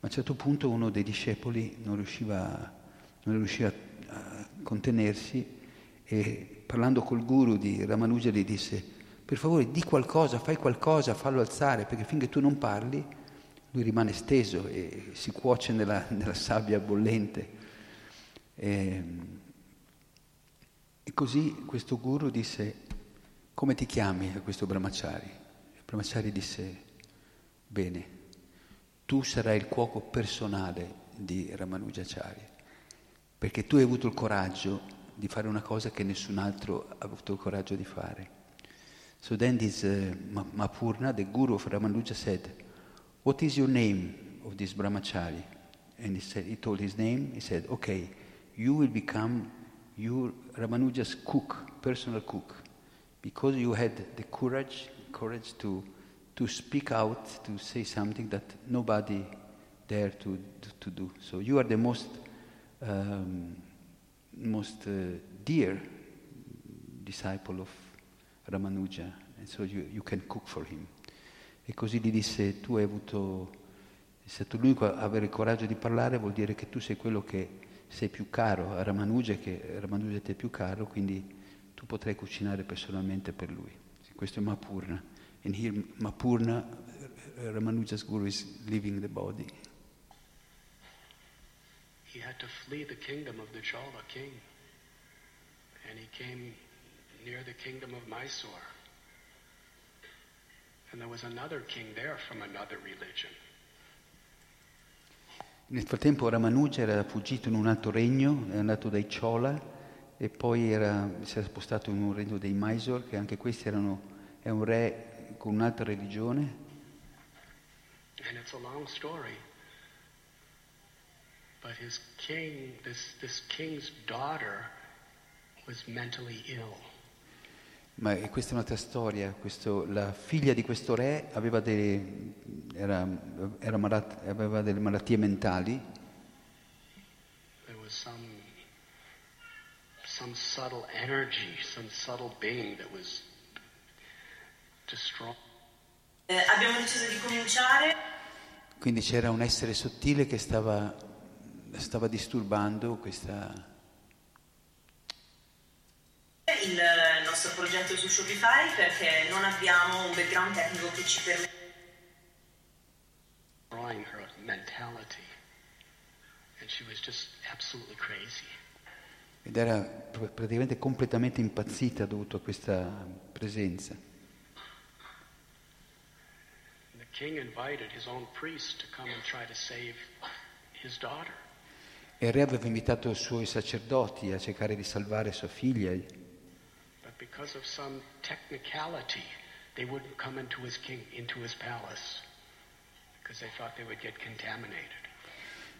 a un certo punto uno dei discepoli non riusciva, non riusciva a contenersi e parlando col guru di Ramanuja gli disse per favore di qualcosa, fai qualcosa, fallo alzare perché finché tu non parli lui rimane steso e si cuoce nella, nella sabbia bollente. E, e, così questo guru disse come ti chiami a questo brahmachari? Il brahmachari disse bene tu sarai il cuoco personale di Ramanujacharya, perché tu hai avuto il coraggio di fare una cosa che nessun altro ha avuto il coraggio di fare. So then this uh, Mapurna, the guru of Ramanuja said, what is your name of this brahmachari? And he said, he told his name, he said, okay, you will become your Ramanuja's cook, personal cook, because you had the courage, courage to to speak out, to say something that nobody dare to, to do. So you are the most, um, most uh, dear disciple of Ramanuja, and so you, you can cook for him. E così gli disse, tu hai avuto, è stato l'unico a avere il coraggio di parlare, vuol dire che tu sei quello che sei più caro a Ramanuja, che Ramanuja ti è più caro, quindi tu potrai cucinare personalmente per lui. Questo è Mapurna. And here Mapurna, Ramanuja's guru, is leaving the body. He had to flee the kingdom of the Chola king. And he came near the kingdom of Mysore. And there was another king there from another religion. Nel frattempo Ramanuja era fuggito in un altro regno, è andato dai Chola e poi era, si era spostato in un regno dei Mysore, che anche questi erano, è un re con un'altra religione. And it's a long story. But his king, this, this king's daughter was mentally ill. Ma questa è un'altra storia. Questo, la figlia di questo re aveva delle, era, era malat, aveva delle malattie mentali. There was some, some subtle energy, some subtle being that was eh, abbiamo deciso di cominciare. Quindi c'era un essere sottile che stava, stava disturbando questa... Il nostro progetto su Shopify perché non abbiamo un background tecnico che ci permette her mentality and she was just absolutely crazy. Ed era praticamente completamente impazzita dovuto a questa presenza. E il re aveva invitato i suoi sacerdoti a cercare di salvare sua figlia. But because of some technicality, they wouldn't come into his king into his palace because they thought they would get contaminated.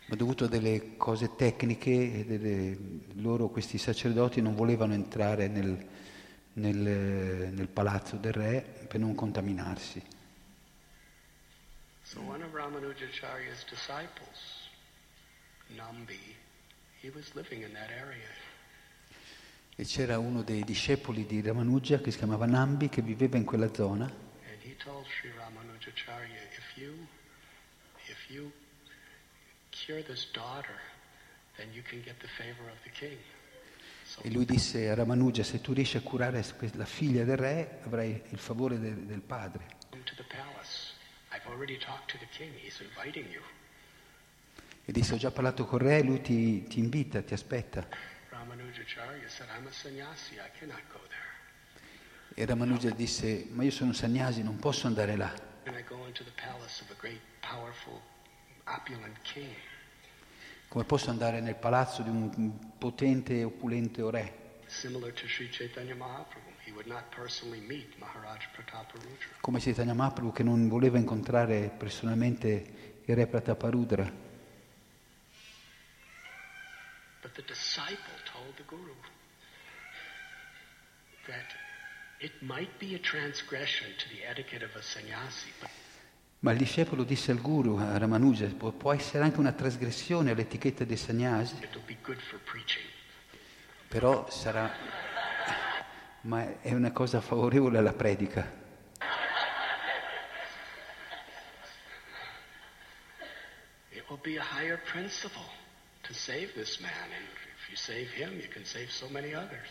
Ma dovuto a delle cose tecniche, delle, loro, questi sacerdoti, non volevano entrare nel, nel, nel palazzo del re per non contaminarsi. So one of Ramanujacharya's disciples, Nambi, he was living in that area. E c'era uno dei discepoli di Ramanuja che si chiamava Nambi che viveva in quella zona And he told Sri Ramanujacharya, if you, if you cure this daughter, then you can get the favor of the king. E lui disse a Ramanuja se tu riesci a curare la figlia del re avrai il favore del, del padre. E disse ho già parlato con il re, lui ti, ti invita, ti aspetta. E Ramanuja disse ma io sono un sannyasi, non posso andare là. Can I go into the palace of a great, powerful, opulent king? Come posso andare nel palazzo di un potente e opulente re? Similar to Sri Chaitanya Mahaprabhu. He would not personally meet Maharaj Prataparudra. Come Chaitanya Mahaprabhu che non voleva incontrare personalmente il re Prataparudra. But the disciple told the Guru that it might be a transgression to the etiquette of a sannyasi, but Ma il discepolo disse al guru, a Ramanuja, può, può essere anche una trasgressione all'etichetta dei sannyasi, però sarà... ma è una cosa favorevole alla predica. It will be a higher principle to save this man, and if you save him, you can save so many others.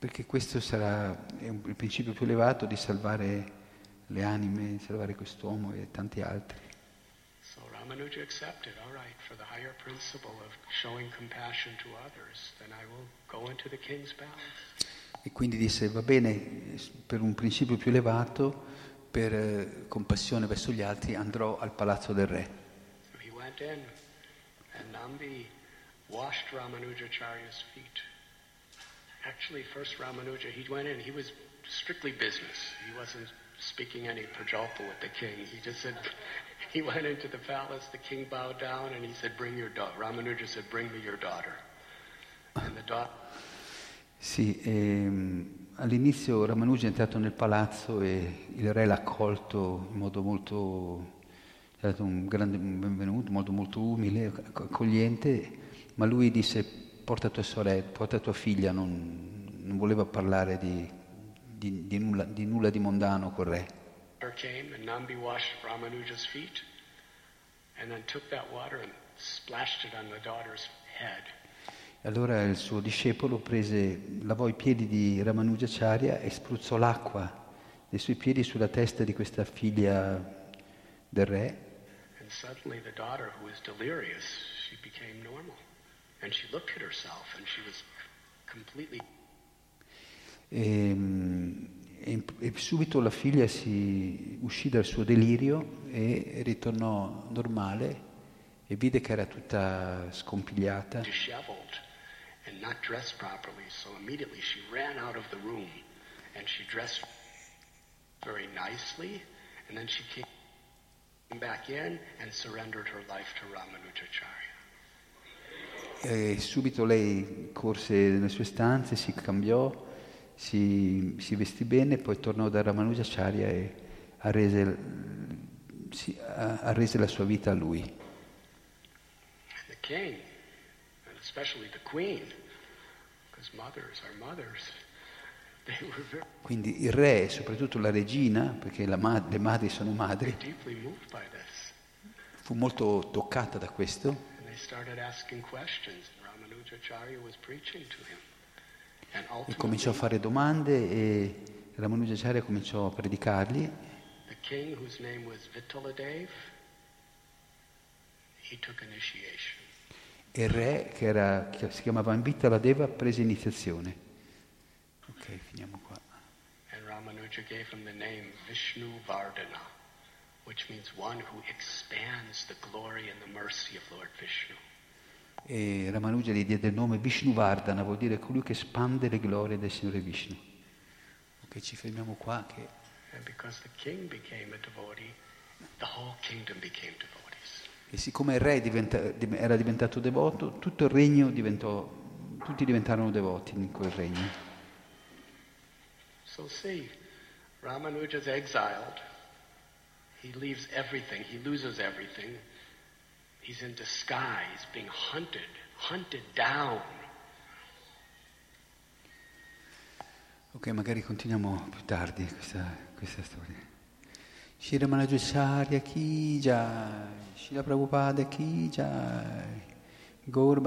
Perché questo sarà il principio più elevato di salvare le anime, salvare quest'uomo e tanti altri. So Ramanuja accepted, all right, for the higher principle of showing compassion to others, then I will go into the king's palace. E quindi disse, va bene, per un principio più elevato, per eh, compassione verso gli altri, andrò al palazzo del re. So he went in, and Nambi washed Ramanujacharya's feet. Actually, first Ramanuja, he went in, he was strictly business. He wasn't speaking any prajalpa with the king. He just said, he went into the palace, the king bowed down, and he said, bring your daughter. Ramanuja said, bring me your daughter. And the daughter, Sì, ehm, all'inizio Ramanuja è entrato nel palazzo e il re l'ha accolto in modo molto, gli ha dato un grande benvenuto, in modo molto umile, acc- accogliente, ma lui disse porta tua sorella, porta tua figlia, non, non voleva parlare di, di- di nulla, di nulla di mondano col re. came, and Nambi washed Ramanuja's feet, and then took that water and splashed it on the daughter's head. Allora il suo discepolo prese, lavò i piedi di Ramanujacharya e spruzzò l'acqua dei suoi piedi sulla testa di questa figlia del re And suddenly the daughter, who was delirious, she became normal. And she looked at herself and she was completely e, e- e subito la figlia si uscì dal suo delirio e ritornò normale e vide che era tutta scompigliata disheveled and not dressed properly. So immediately she ran out of the room and she dressed very nicely. And then she came back in and surrendered her life to Ramanujacharya. e subito lei corse nelle sue stanze, si cambiò, si, si vestì bene, poi tornò da Ramanujacharya e arrese, si- arrese la sua vita a lui. And the king, and especially the queen, because mothers are mothers, they were very Quindi il re e soprattutto la regina, perché la ma- le madri sono madri, fu molto toccata da questo And they started asking questions, and Ramanujacharya was preaching to him. E cominciò a fare domande e Ramanujacharya cominciò a predicargli e il re, che, era, che si chiamava Invita Deva, prese iniziazione. Ok, finiamo qua. And Ramanuja gave him the name Vishnu Vardhana, which means one who expands the glory and the mercy of Lord Vishnu. E Ramanuja gli diede il nome Vishnuvardhana, vuol dire colui che espande le glorie del Signore Vishnu. Ok, ci fermiamo qua. Che... Devotee. E siccome il re diventa- div- era diventato devoto, tutto il regno diventò, tutti diventarono devoti in quel regno. So see, Ramanuja's exiled. He leaves everything. He loses everything. He's in disguise, being hunted, hunted down. Ok, magari continuiamo più tardi questa, questa storia. Shira Manajacharya ki Shira Prabhupada ki jai, Gaur